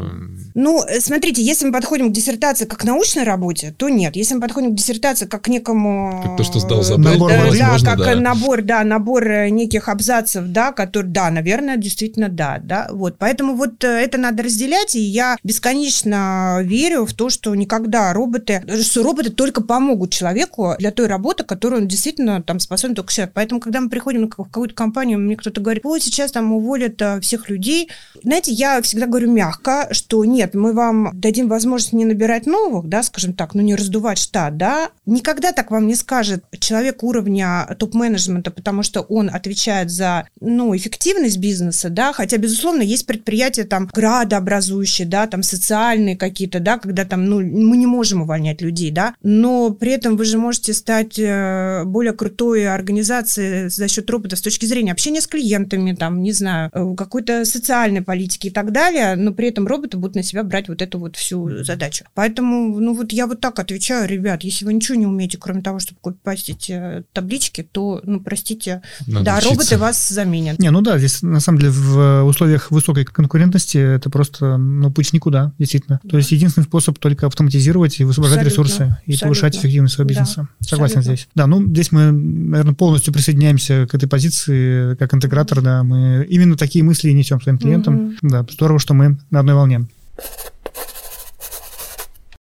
Ну, э, смотрите, если мы подходим к диссертации как к научной работе, то нет. Если мы подходим к диссертации как к некому... Как то, что сдал забрать, набор, да, возможно, как да. набор, да, набор неких абзацев, да, который, да, наверное, действительно да, да, вот. Поэтому вот э, это надо разделять, и я бесконечно верю в то, что никогда роботы, что роботы только помогут человеку для той работы, которую он действительно там способен только сейчас. Поэтому, когда мы приходим в какую-то компанию, мне кто-то говорит, ой, сейчас там уволят э, всех людей. Знаете, я всегда говорю мягко, что нет, мы вам дадим возможность не набирать новых, да, скажем так, ну не раздувать штат, да. Никогда так вам не скажет человек уровня топ-менеджмента, потому что он отвечает за, ну, эффективность бизнеса, да, хотя, безусловно, есть предприятия там градообразующие, да, там социальные какие-то, да, когда там, ну, мы не можем увольнять людей, да, но при этом вы же можете стать э, более крутой организацией за счет робота с точки зрения общения с клиентами, там, не знаю, э, какой-то социальной политики и так далее, но при этом роботы будут на себя брать вот эту вот всю задачу. Поэтому, ну, вот я вот так отвечаю, ребят, если вы ничего не умеете, кроме того, чтобы копипастить э, таблички, то, ну, простите, Надо да, учиться. роботы вас заменят. Не, ну да, здесь на самом деле в условиях высокой конкурентности это просто, ну, путь никуда, действительно. То есть единственный способ только автоматизировать и высвобождать ресурсы и Абсолютно. повышать эффективность своего бизнеса. Да. Согласен Абсолютно. здесь. Да, ну, здесь мы, наверное, полностью присоединяемся к этой позиции как интегратор, да, мы именно такие мысли несем своим клиентам. Mm-hmm. Да, здорово, что мы на одной волне.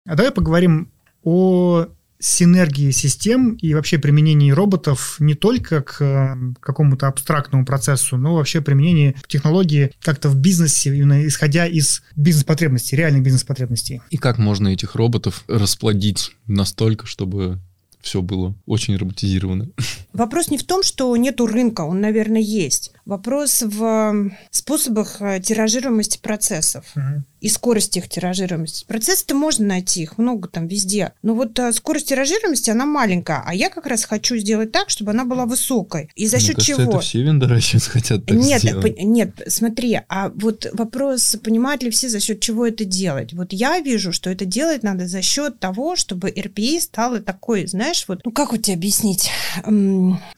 А давай поговорим о синергии систем и вообще применении роботов не только к э, какому-то абстрактному процессу, но вообще применении технологии как-то в бизнесе, именно исходя из бизнес-потребностей, реальных бизнес-потребностей. И как можно этих роботов расплодить настолько, чтобы все было очень роботизировано. Вопрос не в том, что нету рынка, он, наверное, есть. Вопрос в способах э, тиражируемости процессов. Угу и скорость их тиражируемости. Процессы-то можно найти, их много там везде. Но вот а, скорость тиражируемости, она маленькая. А я как раз хочу сделать так, чтобы она была высокой. И за Мне счет кажется, чего? это все вендоры сейчас хотят так нет, сделать. По- нет, смотри, а вот вопрос, понимают ли все, за счет чего это делать? Вот я вижу, что это делать надо за счет того, чтобы RPA стала такой, знаешь, вот, ну как вот тебе объяснить?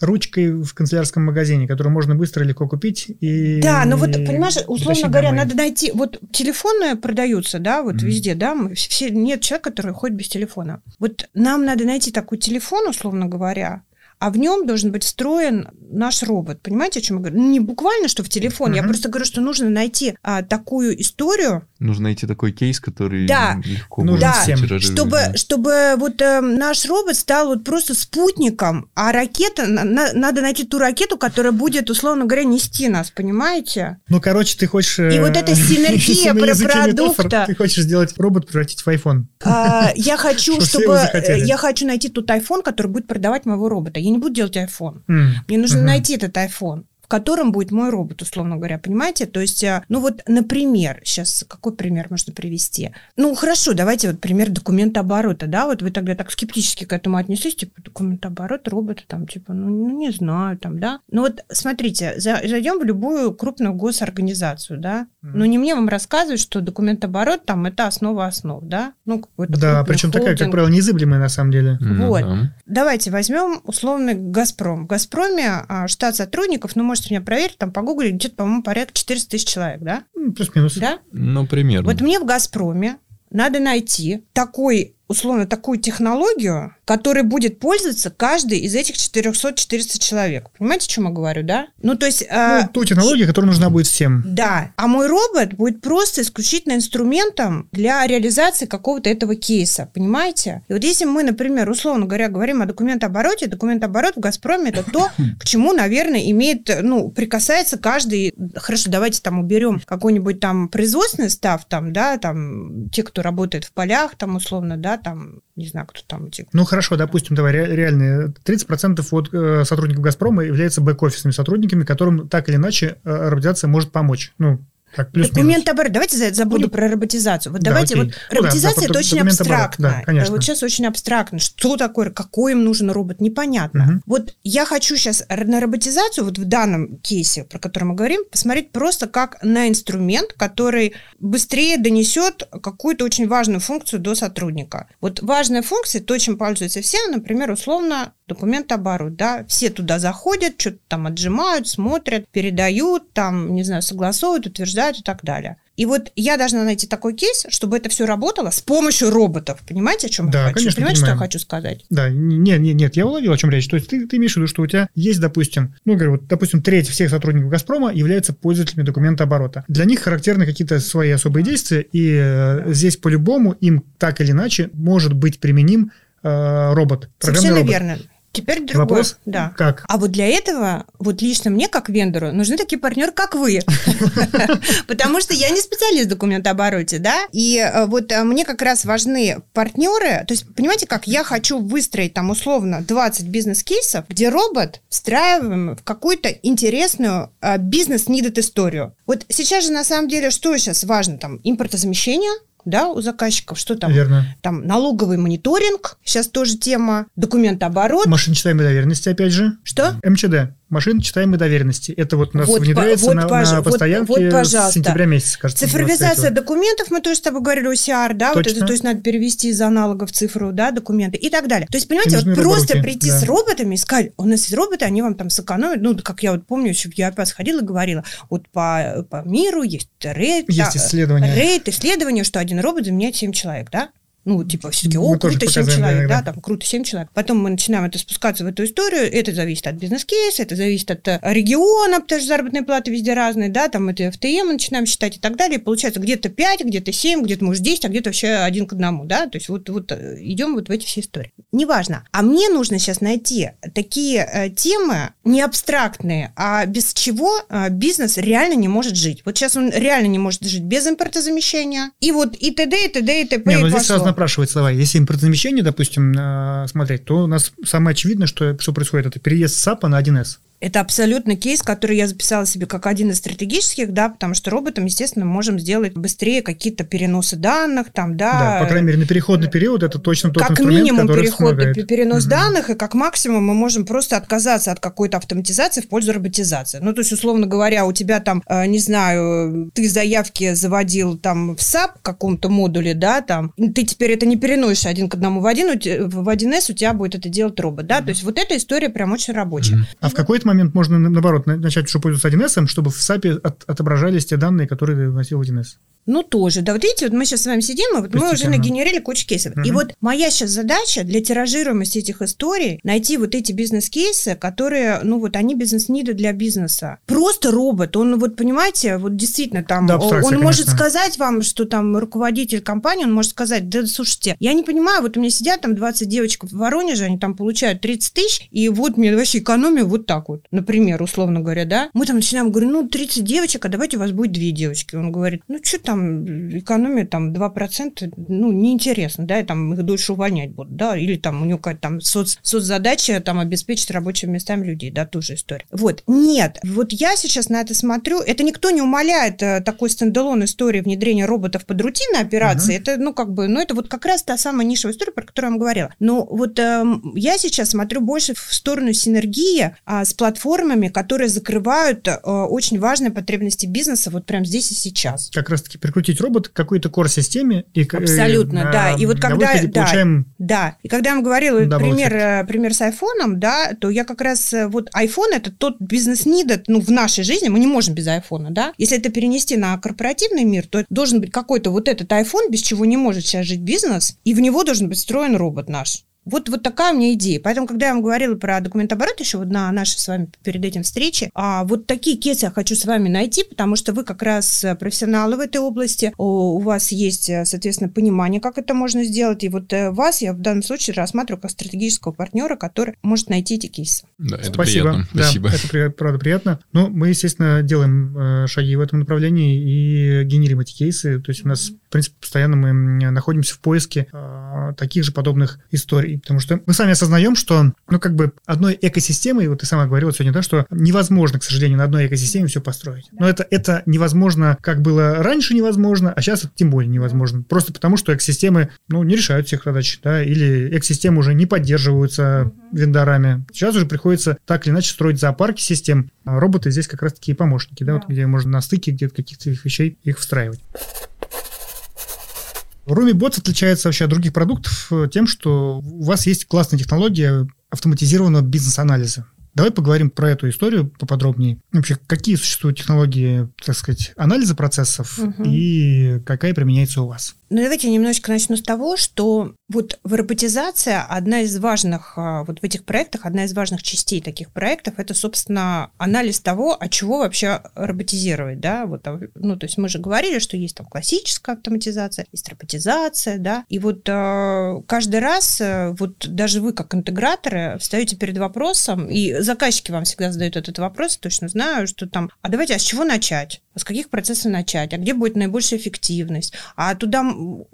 Ручкой в канцелярском магазине, которую можно быстро и легко купить. И да, ну вот, понимаешь, условно говоря, домой. надо найти, вот телефонную продаются, да, вот mm-hmm. везде, да, мы все, нет человека, который ходит без телефона. Вот нам надо найти такой телефон, условно говоря, а в нем должен быть встроен наш робот. Понимаете, о чем я говорю? Ну, не буквально, что в телефон. Uh-huh. Я просто говорю, что нужно найти а, такую историю. Нужно найти такой кейс, который да. легко Нужен да. всем. Чтобы, чтобы вот э, наш робот стал вот просто спутником, а ракета, на, надо найти ту ракету, которая будет, условно говоря, нести нас, понимаете? Ну, короче, ты хочешь... И вот эта *laughs* синергия про продукта... Ты хочешь сделать робот превратить в iPhone. А, я хочу, *laughs* чтобы... Я хочу найти тот iPhone, который будет продавать моего робота. Я не буду делать iPhone. Мне нужно найти этот iPhone котором будет мой робот, условно говоря, понимаете? То есть, э, ну вот, например, сейчас какой пример можно привести? Ну, хорошо, давайте вот пример документа оборота, да, вот вы тогда так скептически к этому отнеслись, типа, документ оборота, робота, там, типа, ну, ну не знаю, там, да. Ну вот, смотрите, за, зайдем в любую крупную госорганизацию, да, mm-hmm. ну не мне вам рассказывать, что документ оборот, там, это основа основ, да, ну, какой-то Да, причем холдинг. такая, как правило, неизыблемая на самом деле. Mm-hmm. Вот. Давайте возьмем условный «Газпром». В «Газпроме» а, штат сотрудников, ну, можете меня проверить, там, погуглить, где-то, по-моему, порядка 400 тысяч человек, да? Плюс-минус. Да? Ну, примерно. Вот мне в «Газпроме» надо найти такой условно такую технологию, которой будет пользоваться каждый из этих 400-400 человек. Понимаете, о чем я говорю, да? Ну, то есть... Э, ну, ту технологию, которая нужна будет всем. Да. А мой робот будет просто исключительно инструментом для реализации какого-то этого кейса. Понимаете? И вот если мы, например, условно говоря, говорим о документообороте, документооборот в «Газпроме» — это то, *laughs* к чему, наверное, имеет, ну, прикасается каждый... Хорошо, давайте там уберем какой-нибудь там производственный став, там, да, там, те, кто работает в полях, там, условно, да, там, не знаю, кто там. Типа. Ну, хорошо, допустим, давай реальные. 30% от э, сотрудников «Газпрома» являются бэк-офисными сотрудниками, которым так или иначе э, роботизация может помочь. Ну, так, плюс Документ оборот. Давайте забуду ну, про роботизацию. Вот да, давайте окей. вот роботизация ну, да, это очень абстрактно. Да, конечно. Вот сейчас очень абстрактно. Что такое, какой им нужен робот, непонятно. Угу. Вот я хочу сейчас на роботизацию, вот в данном кейсе, про который мы говорим, посмотреть просто как на инструмент, который быстрее донесет какую-то очень важную функцию до сотрудника. Вот важная функция, то, чем пользуются все, например, условно документооборот, да, все туда заходят, что-то там отжимают, смотрят, передают, там, не знаю, согласовывают, утверждают и так далее. И вот я должна найти такой кейс, чтобы это все работало с помощью роботов. Понимаете, о чем да, я хочу? Конечно, Понимаете, понимаем. что я хочу сказать? Да, нет, нет, нет, я уловил, о чем речь. То есть ты, ты имеешь в виду, что у тебя есть, допустим, ну, говорю, вот, допустим, треть всех сотрудников «Газпрома» являются пользователями документа оборота. Для них характерны какие-то свои особые действия, и э, здесь по-любому им так или иначе может быть применим э, робот. Совершенно робот. верно. Теперь другой. Вопрос? Да. Как? А вот для этого, вот лично мне, как вендору, нужны такие партнеры, как вы. *laughs* Потому что я не специалист в документообороте, да, и э, вот э, мне как раз важны партнеры. То есть, понимаете, как я хочу выстроить там условно 20 бизнес-кейсов, где робот встраиваем в какую-то интересную э, бизнес-нидет историю. Вот сейчас же на самом деле что сейчас важно? Там импортозамещение, да, у заказчиков, что там? Верно. Там налоговый мониторинг, сейчас тоже тема, документооборот. Машиночитаемой доверенности, опять же. Что? МЧД машин читаемой доверенности. Это вот у нас вот, внедряется вот, на, пож... на постоянке вот, вот, с сентября месяца, кажется. Цифровизация документов, мы тоже с тобой говорили, OCR, да, вот это, то есть надо перевести из аналогов в цифру, да, документы и так далее. То есть, понимаете, вот просто руки, прийти да. с роботами и сказать, у нас есть роботы, они вам там сэкономят, ну, как я вот помню, еще в ЕАП сходила и говорила, вот по, по миру есть рейд, есть исследования. рейд, исследование, что один робот заменяет 7 человек, да? Ну, типа, все-таки, о, круто, 7 человек, да, там, круто, 7 человек. Потом мы начинаем это спускаться в эту историю, это зависит от бизнес-кейса, это зависит от э, региона, потому что заработные платы везде разные, да, там это FTM мы начинаем считать и так далее, и получается где-то 5, где-то 7, где-то, может, 10, а где-то вообще один к одному, да, то есть вот, вот э, идем вот в эти все истории. Неважно. А мне нужно сейчас найти такие э, темы не абстрактные, а без чего э, бизнес реально не может жить. Вот сейчас он реально не может жить без импортозамещения, и вот и т.д., и т.д., и т.п. Не, ну здесь сразу напрашивается, давай, если импортозамещение, допустим, э, смотреть, то у нас самое очевидное, что, что происходит, это переезд САПа на 1С. Это абсолютно кейс, который я записала себе как один из стратегических, да, потому что роботом, естественно, можем сделать быстрее какие-то переносы данных, там, да. Да, по крайней мере, на переходный период это точно тот как инструмент, минимум который переходный перенос угу. данных, и как максимум мы можем просто отказаться от какой-то автоматизации в пользу роботизации. Ну, то есть, условно говоря, у тебя там, э, не знаю, ты заявки заводил там в SAP каком-то модуле, да, там, ты теперь это не переносишь один к одному в один, в 1С у тебя будет это делать робот, да, угу. то есть вот эта история прям очень рабочая. Угу. А в какой-то момент можно, наоборот, начать уже пользоваться 1С, чтобы в SAP от, отображались те данные, которые ты вносил в 1С. Ну, тоже. Да, вот видите, вот мы сейчас с вами сидим, и вот мы уже нагенерили кучу кейсов. Угу. И вот моя сейчас задача для тиражируемости этих историй найти вот эти бизнес-кейсы, которые, ну, вот они бизнес-ниды для бизнеса. Просто робот, он, вот, понимаете, вот действительно там, да, он конечно. может сказать вам, что там руководитель компании, он может сказать, да, слушайте, я не понимаю, вот у меня сидят там 20 девочек в Воронеже, они там получают 30 тысяч, и вот мне вообще экономия вот так вот, например, условно говоря, да. Мы там начинаем, говорю, ну, 30 девочек, а давайте у вас будет две девочки. Он говорит, ну, что там, там экономия там 2%, ну, неинтересно, да, и там их дольше увольнять будут, да, или там у него какая-то там соц, соцзадача там обеспечить рабочими местами людей, да, тоже история. Вот, нет, вот я сейчас на это смотрю, это никто не умаляет э, такой стендалон истории внедрения роботов под рутинные операции, uh-huh. это, ну, как бы, ну, это вот как раз та самая нишевая история, про которую я вам говорила. Но вот э, я сейчас смотрю больше в сторону синергии э, с платформами, которые закрывают э, очень важные потребности бизнеса вот прямо здесь и сейчас. Как раз-таки прикрутить робот к какой-то core-системе. И, Абсолютно, э, да. И вот когда... Да, получаем... да. И когда я вам говорила пример, э, пример с айфоном, да, то я как раз... Э, вот iPhone это тот бизнес-нид, ну, в нашей жизни мы не можем без айфона, да. Если это перенести на корпоративный мир, то должен быть какой-то вот этот iPhone, без чего не может сейчас жить бизнес, и в него должен быть встроен робот наш. Вот, вот такая у меня идея. Поэтому, когда я вам говорила про документооборот еще вот на нашей с вами перед этим встрече, а вот такие кейсы я хочу с вами найти, потому что вы как раз профессионалы в этой области, у вас есть, соответственно, понимание, как это можно сделать, и вот э, вас я в данном случае рассматриваю как стратегического партнера, который может найти эти кейсы. Да, это Спасибо. приятно. Да, Спасибо. Это правда приятно. Но мы, естественно, делаем э, шаги в этом направлении и генерим эти кейсы. То есть у нас, в принципе, постоянно мы находимся в поиске э, таких же подобных историй. Потому что мы сами осознаем, что, ну, как бы одной экосистемой, вот ты сама говорила сегодня, да, что невозможно, к сожалению, на одной экосистеме все построить. Но это, это невозможно, как было раньше невозможно, а сейчас это тем более невозможно. Просто потому, что экосистемы, ну, не решают всех задач, да, или экосистемы уже не поддерживаются вендорами. Сейчас уже приходится так или иначе строить зоопарки систем. А роботы здесь как раз такие помощники, да, да. вот где можно на стыке где-то каких-то вещей их встраивать. RumiBots отличается вообще от других продуктов э, тем, что у вас есть классная технология автоматизированного бизнес-анализа. Давай поговорим про эту историю поподробнее. Вообще, какие существуют технологии, так сказать, анализа процессов угу. и какая применяется у вас? Ну, давайте немножечко начну с того, что вот роботизация, одна из важных, а, вот в этих проектах, одна из важных частей таких проектов, это, собственно, анализ того, от чего вообще роботизировать, да, вот, а, ну, то есть мы же говорили, что есть там классическая автоматизация, есть роботизация, да, и вот э, каждый раз, э, вот даже вы как интеграторы встаете перед вопросом, и заказчики вам всегда задают этот вопрос, точно знаю, что там, а давайте, а с чего начать? А с каких процессов начать? А где будет наибольшая эффективность? А туда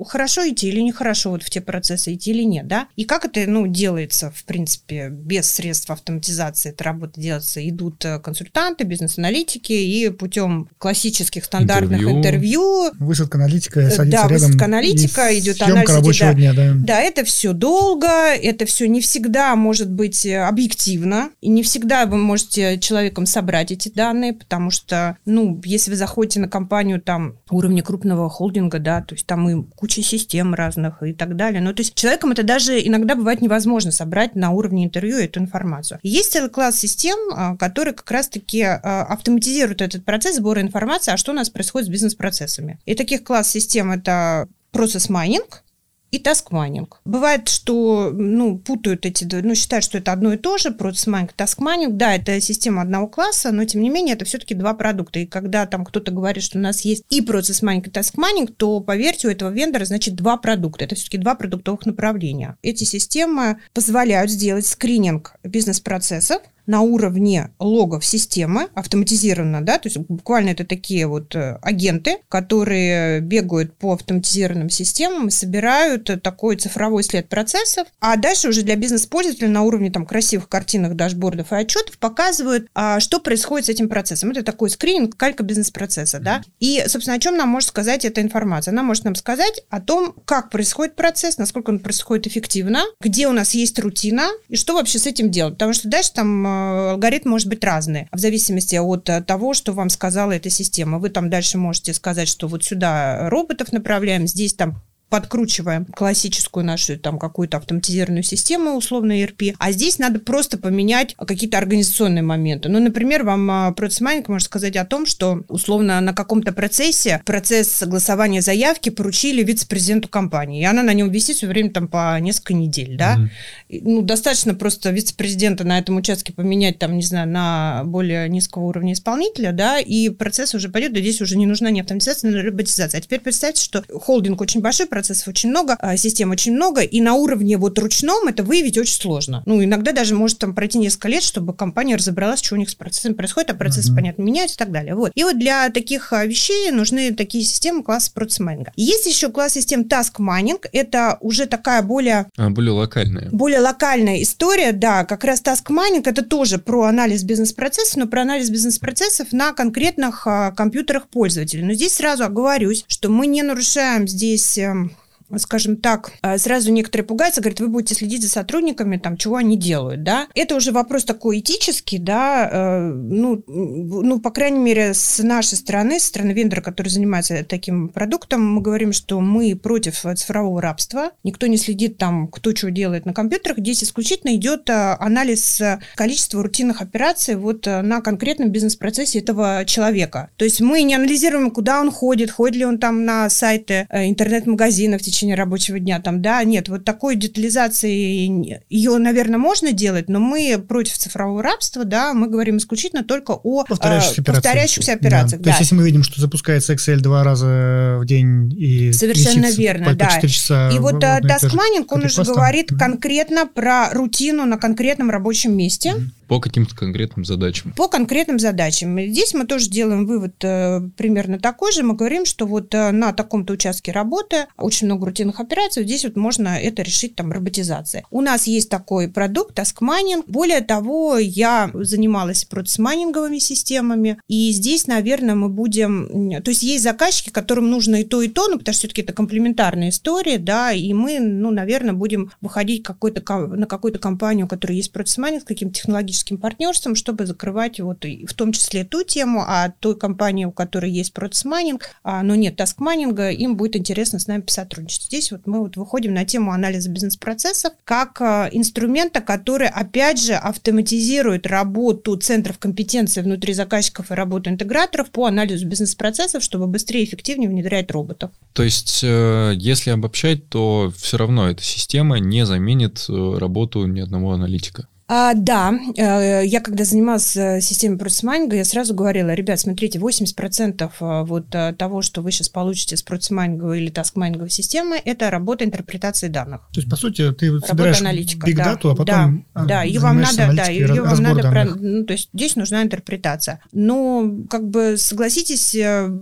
хорошо идти или нехорошо вот в те процессы идти или нет, да? И как это, ну, делается, в принципе, без средств автоматизации, эта работа делается, идут э, консультанты, бизнес-аналитики, и путем классических стандартных интервью, интервью высадка аналитика, э, да, рядом, высадка аналитика, идет анализ. рабочего да, дня, да. Да, это все долго, это все не всегда может быть э, объективно, и не всегда вы можете человеком собрать эти данные, потому что, ну, если вы заходите на компанию там уровня крупного холдинга, да, то есть там и куча систем разных и так далее. Ну, то есть человеком это даже иногда бывает невозможно собрать на уровне интервью эту информацию. Есть целый класс систем, а, которые как раз-таки а, автоматизируют этот процесс сбора информации, а что у нас происходит с бизнес-процессами. И таких класс систем это process mining, и task mining. Бывает, что ну, путают эти, ну, считают, что это одно и то же, process mining, task mining. Да, это система одного класса, но тем не менее это все-таки два продукта. И когда там кто-то говорит, что у нас есть и process mining, и task mining, то, поверьте, у этого вендора, значит, два продукта. Это все-таки два продуктовых направления. Эти системы позволяют сделать скрининг бизнес-процессов, на уровне логов системы автоматизированно, да, то есть буквально это такие вот э, агенты, которые бегают по автоматизированным системам и собирают такой цифровой след процессов, а дальше уже для бизнес-пользователя на уровне там красивых картинок, дашбордов и отчетов показывают, а, что происходит с этим процессом. Это такой скрининг, калька бизнес-процесса, да. И, собственно, о чем нам может сказать эта информация? Она может нам сказать о том, как происходит процесс, насколько он происходит эффективно, где у нас есть рутина и что вообще с этим делать. Потому что дальше там э, алгоритм может быть разный, в зависимости от э, того, что вам сказала эта система. Вы там дальше можете сказать, что вот сюда роботов направляем, здесь там подкручиваем классическую нашу там какую-то автоматизированную систему, условно ERP, а здесь надо просто поменять какие-то организационные моменты. Ну, например, вам процесс майнинг может сказать о том, что условно на каком-то процессе процесс согласования заявки поручили вице-президенту компании, и она на нем висит все время там по несколько недель, да. Mm-hmm. Ну, достаточно просто вице-президента на этом участке поменять там, не знаю, на более низкого уровня исполнителя, да, и процесс уже пойдет, и здесь уже не нужна ни автоматизация, ни роботизация. А теперь представьте, что холдинг очень большой, процессов очень много, а, систем очень много, и на уровне вот ручном это выявить очень сложно. Ну, иногда даже может там пройти несколько лет, чтобы компания разобралась, что у них с процессами происходит, а процессы, mm-hmm. понятно, меняются и так далее. Вот. И вот для таких а, вещей нужны такие системы класса процесс майнинга. Есть еще класс систем Task Mining, это уже такая более... А, более локальная. Более локальная история, да, как раз Task Mining это тоже про анализ бизнес-процессов, но про анализ бизнес-процессов на конкретных а, компьютерах пользователей. Но здесь сразу оговорюсь, что мы не нарушаем здесь эм, скажем так, а, сразу некоторые пугаются, говорят, вы будете следить за сотрудниками, там, чего они делают, да. Это уже вопрос такой этический, да, э, ну, ну, по крайней мере, с нашей стороны, с стороны вендора, который занимается таким продуктом, мы говорим, что мы против цифрового рабства, никто не следит там, кто что делает на компьютерах, здесь исключительно идет э, анализ количества рутинных операций вот э, на конкретном бизнес-процессе этого человека. То есть мы не анализируем, куда он ходит, ходит ли он там на сайты интернет-магазинов в течение течение рабочего дня, там, да, нет, вот такой детализации, ее, наверное, можно делать, но мы против цифрового рабства, да, мы говорим исключительно только о повторяющихся, э, повторяющихся операциях. Да. Да. То есть, если мы видим, что запускается Excel два раза в день и Совершенно верно, по, да. По 4 часа и вот Task Mining, он уже говорит mm-hmm. конкретно про рутину на конкретном рабочем месте. Mm-hmm по каким-то конкретным задачам. По конкретным задачам. Здесь мы тоже делаем вывод э, примерно такой же. Мы говорим, что вот э, на таком-то участке работы очень много рутинных операций, здесь вот можно это решить там роботизацией. У нас есть такой продукт, Mining. Более того, я занималась процесс-майнинговыми системами, и здесь, наверное, мы будем... То есть есть заказчики, которым нужно и то, и то, ну, потому что все-таки это комплементарная история, да, и мы, ну, наверное, будем выходить какой-то, на какую-то компанию, у которой есть process mining, каким-то технологическим стратегическим партнерством, чтобы закрывать вот и в том числе ту тему, а той компании, у которой есть process mining, а, но нет task mining а, им будет интересно с нами посотрудничать. Здесь вот мы вот выходим на тему анализа бизнес-процессов как а, инструмента, который, опять же, автоматизирует работу центров компетенции внутри заказчиков и работу интеграторов по анализу бизнес-процессов, чтобы быстрее и эффективнее внедрять роботов. То есть, э, если обобщать, то все равно эта система не заменит э, работу ни одного аналитика. А, да, э, я когда занималась э, системой процессмайнинга, я сразу говорила, ребят, смотрите, 80% э, вот того, что вы сейчас получите с процессмайнинговой или таскмайнинговой системы, это работа интерпретации данных. То есть, по сути, ты работа собираешь биг да, дату, а потом Да, да ее вам надо, да, ее вам надо, про, ну, то есть здесь нужна интерпретация. Но, как бы, согласитесь,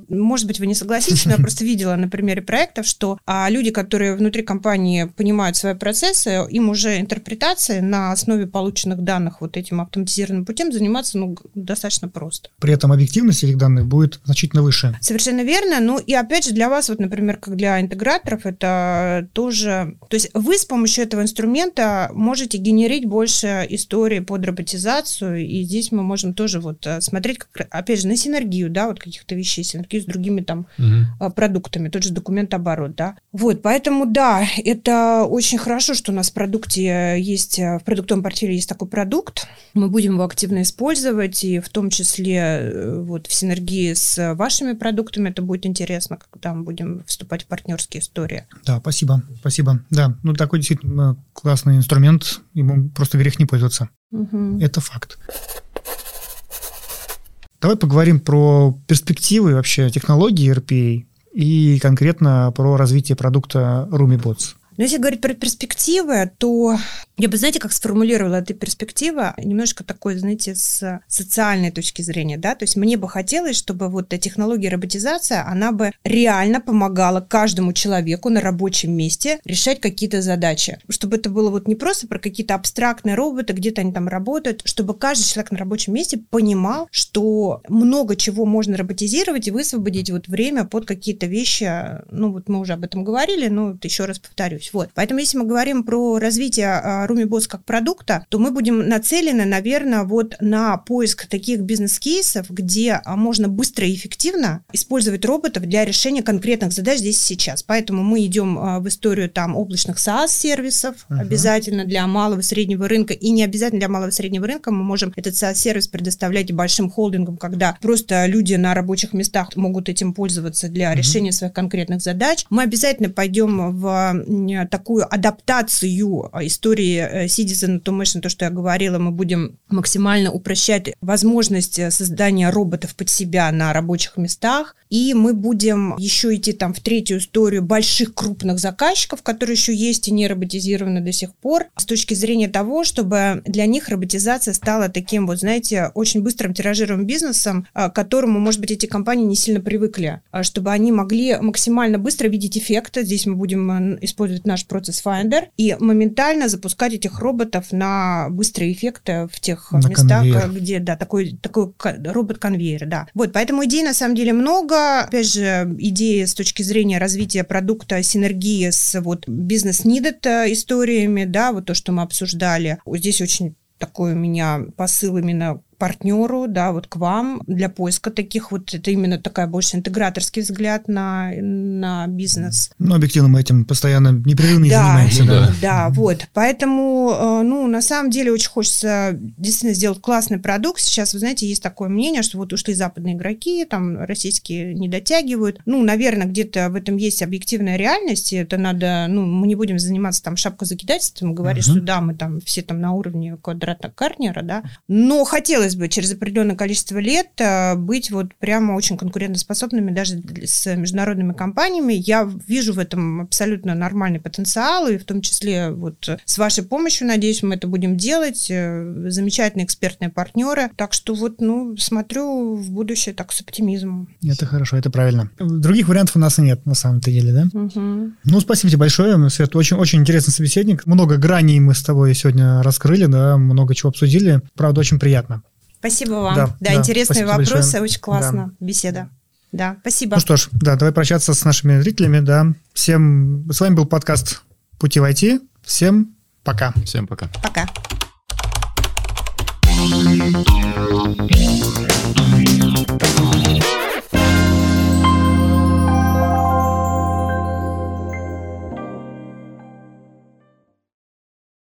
может быть, вы не согласитесь, но я *laughs* просто видела на примере проектов, что а, люди, которые внутри компании понимают свои процессы, им уже интерпретация на основе полученных полученных данных вот этим автоматизированным путем заниматься ну, достаточно просто. При этом объективность этих данных будет значительно выше. Совершенно верно. Ну и опять же для вас, вот, например, как для интеграторов, это тоже... То есть вы с помощью этого инструмента можете генерить больше истории под роботизацию, и здесь мы можем тоже вот э, смотреть, как, опять же, на синергию, да, вот каких-то вещей, синергию с другими там угу. продуктами, тот же документооборот, да. Вот, поэтому да, это очень хорошо, что у нас в продукте есть, в продуктовом портфеле есть есть такой продукт, мы будем его активно использовать, и в том числе э, вот в синергии с вашими продуктами это будет интересно, когда мы будем вступать в партнерские истории. Да, спасибо, спасибо. Да, ну такой действительно классный инструмент, ему просто грех не пользоваться. Угу. Это факт. Давай поговорим про перспективы вообще технологии RPA и конкретно про развитие продукта RumiBots. Но если говорить про перспективы, то я бы, знаете, как сформулировала эту перспективу, немножко такой, знаете, с социальной точки зрения, да, то есть мне бы хотелось, чтобы вот эта технология роботизация, она бы реально помогала каждому человеку на рабочем месте решать какие-то задачи, чтобы это было вот не просто про какие-то абстрактные роботы, где-то они там работают, чтобы каждый человек на рабочем месте понимал, что много чего можно роботизировать и высвободить вот время под какие-то вещи, ну вот мы уже об этом говорили, но вот еще раз повторюсь. Вот. Поэтому если мы говорим про развитие а, RumiBoss как продукта, то мы будем нацелены, наверное, вот на поиск таких бизнес-кейсов, где а, можно быстро и эффективно использовать роботов для решения конкретных задач здесь и сейчас. Поэтому мы идем а, в историю там облачных SaaS-сервисов, uh-huh. обязательно для малого и среднего рынка, и не обязательно для малого и среднего рынка мы можем этот SaaS-сервис предоставлять большим холдингам, когда просто люди на рабочих местах могут этим пользоваться для uh-huh. решения своих конкретных задач. Мы обязательно пойдем в такую адаптацию истории э, Citizen Automation, то, что я говорила, мы будем максимально упрощать возможность э, создания роботов под себя на рабочих местах. И мы будем еще идти там в третью историю больших крупных заказчиков, которые еще есть и не роботизированы до сих пор, с точки зрения того, чтобы для них роботизация стала таким, вот знаете, очень быстрым тиражируемым бизнесом, к которому, может быть, эти компании не сильно привыкли, чтобы они могли максимально быстро видеть эффекты. Здесь мы будем использовать наш процесс Finder и моментально запускать этих роботов на быстрые эффекты в тех на местах, конвейер. где, да, такой, такой робот-конвейер, да. Вот, поэтому идей на самом деле много. Опять же, идеи с точки зрения развития продукта, синергии с вот бизнес-нидед э, историями, да, вот то, что мы обсуждали. Здесь очень такой у меня посыл именно партнеру, да, вот к вам для поиска таких вот, это именно такая больше интеграторский взгляд на, на бизнес. Ну, объективно мы этим постоянно непрерывно да, занимаемся. Да, да, да, вот. Поэтому, э, ну, на самом деле очень хочется действительно сделать классный продукт. Сейчас, вы знаете, есть такое мнение, что вот ушли западные игроки, там российские не дотягивают. Ну, наверное, где-то в этом есть объективная реальность, и это надо, ну, мы не будем заниматься там шапкозакидательством, говорить, uh-huh. что да, мы там все там на уровне квадрата Карнера, да, но хотелось хотелось бы через определенное количество лет э, быть вот прямо очень конкурентоспособными даже с международными компаниями. Я вижу в этом абсолютно нормальный потенциал, и в том числе вот с вашей помощью, надеюсь, мы это будем делать. Э, замечательные экспертные партнеры. Так что вот, ну, смотрю в будущее так с оптимизмом. Это хорошо, это правильно. Других вариантов у нас нет, на самом-то деле, да? Угу. Ну, спасибо тебе большое, Свет. Очень, очень интересный собеседник. Много граней мы с тобой сегодня раскрыли, да, много чего обсудили. Правда, очень приятно. Спасибо вам. Да, да, да интересные вопросы, большое. очень классно да. беседа. Да, спасибо. Ну что ж, да, давай прощаться с нашими зрителями, да. Всем, с вами был подкаст «Пути в Всем пока. Всем пока. Пока.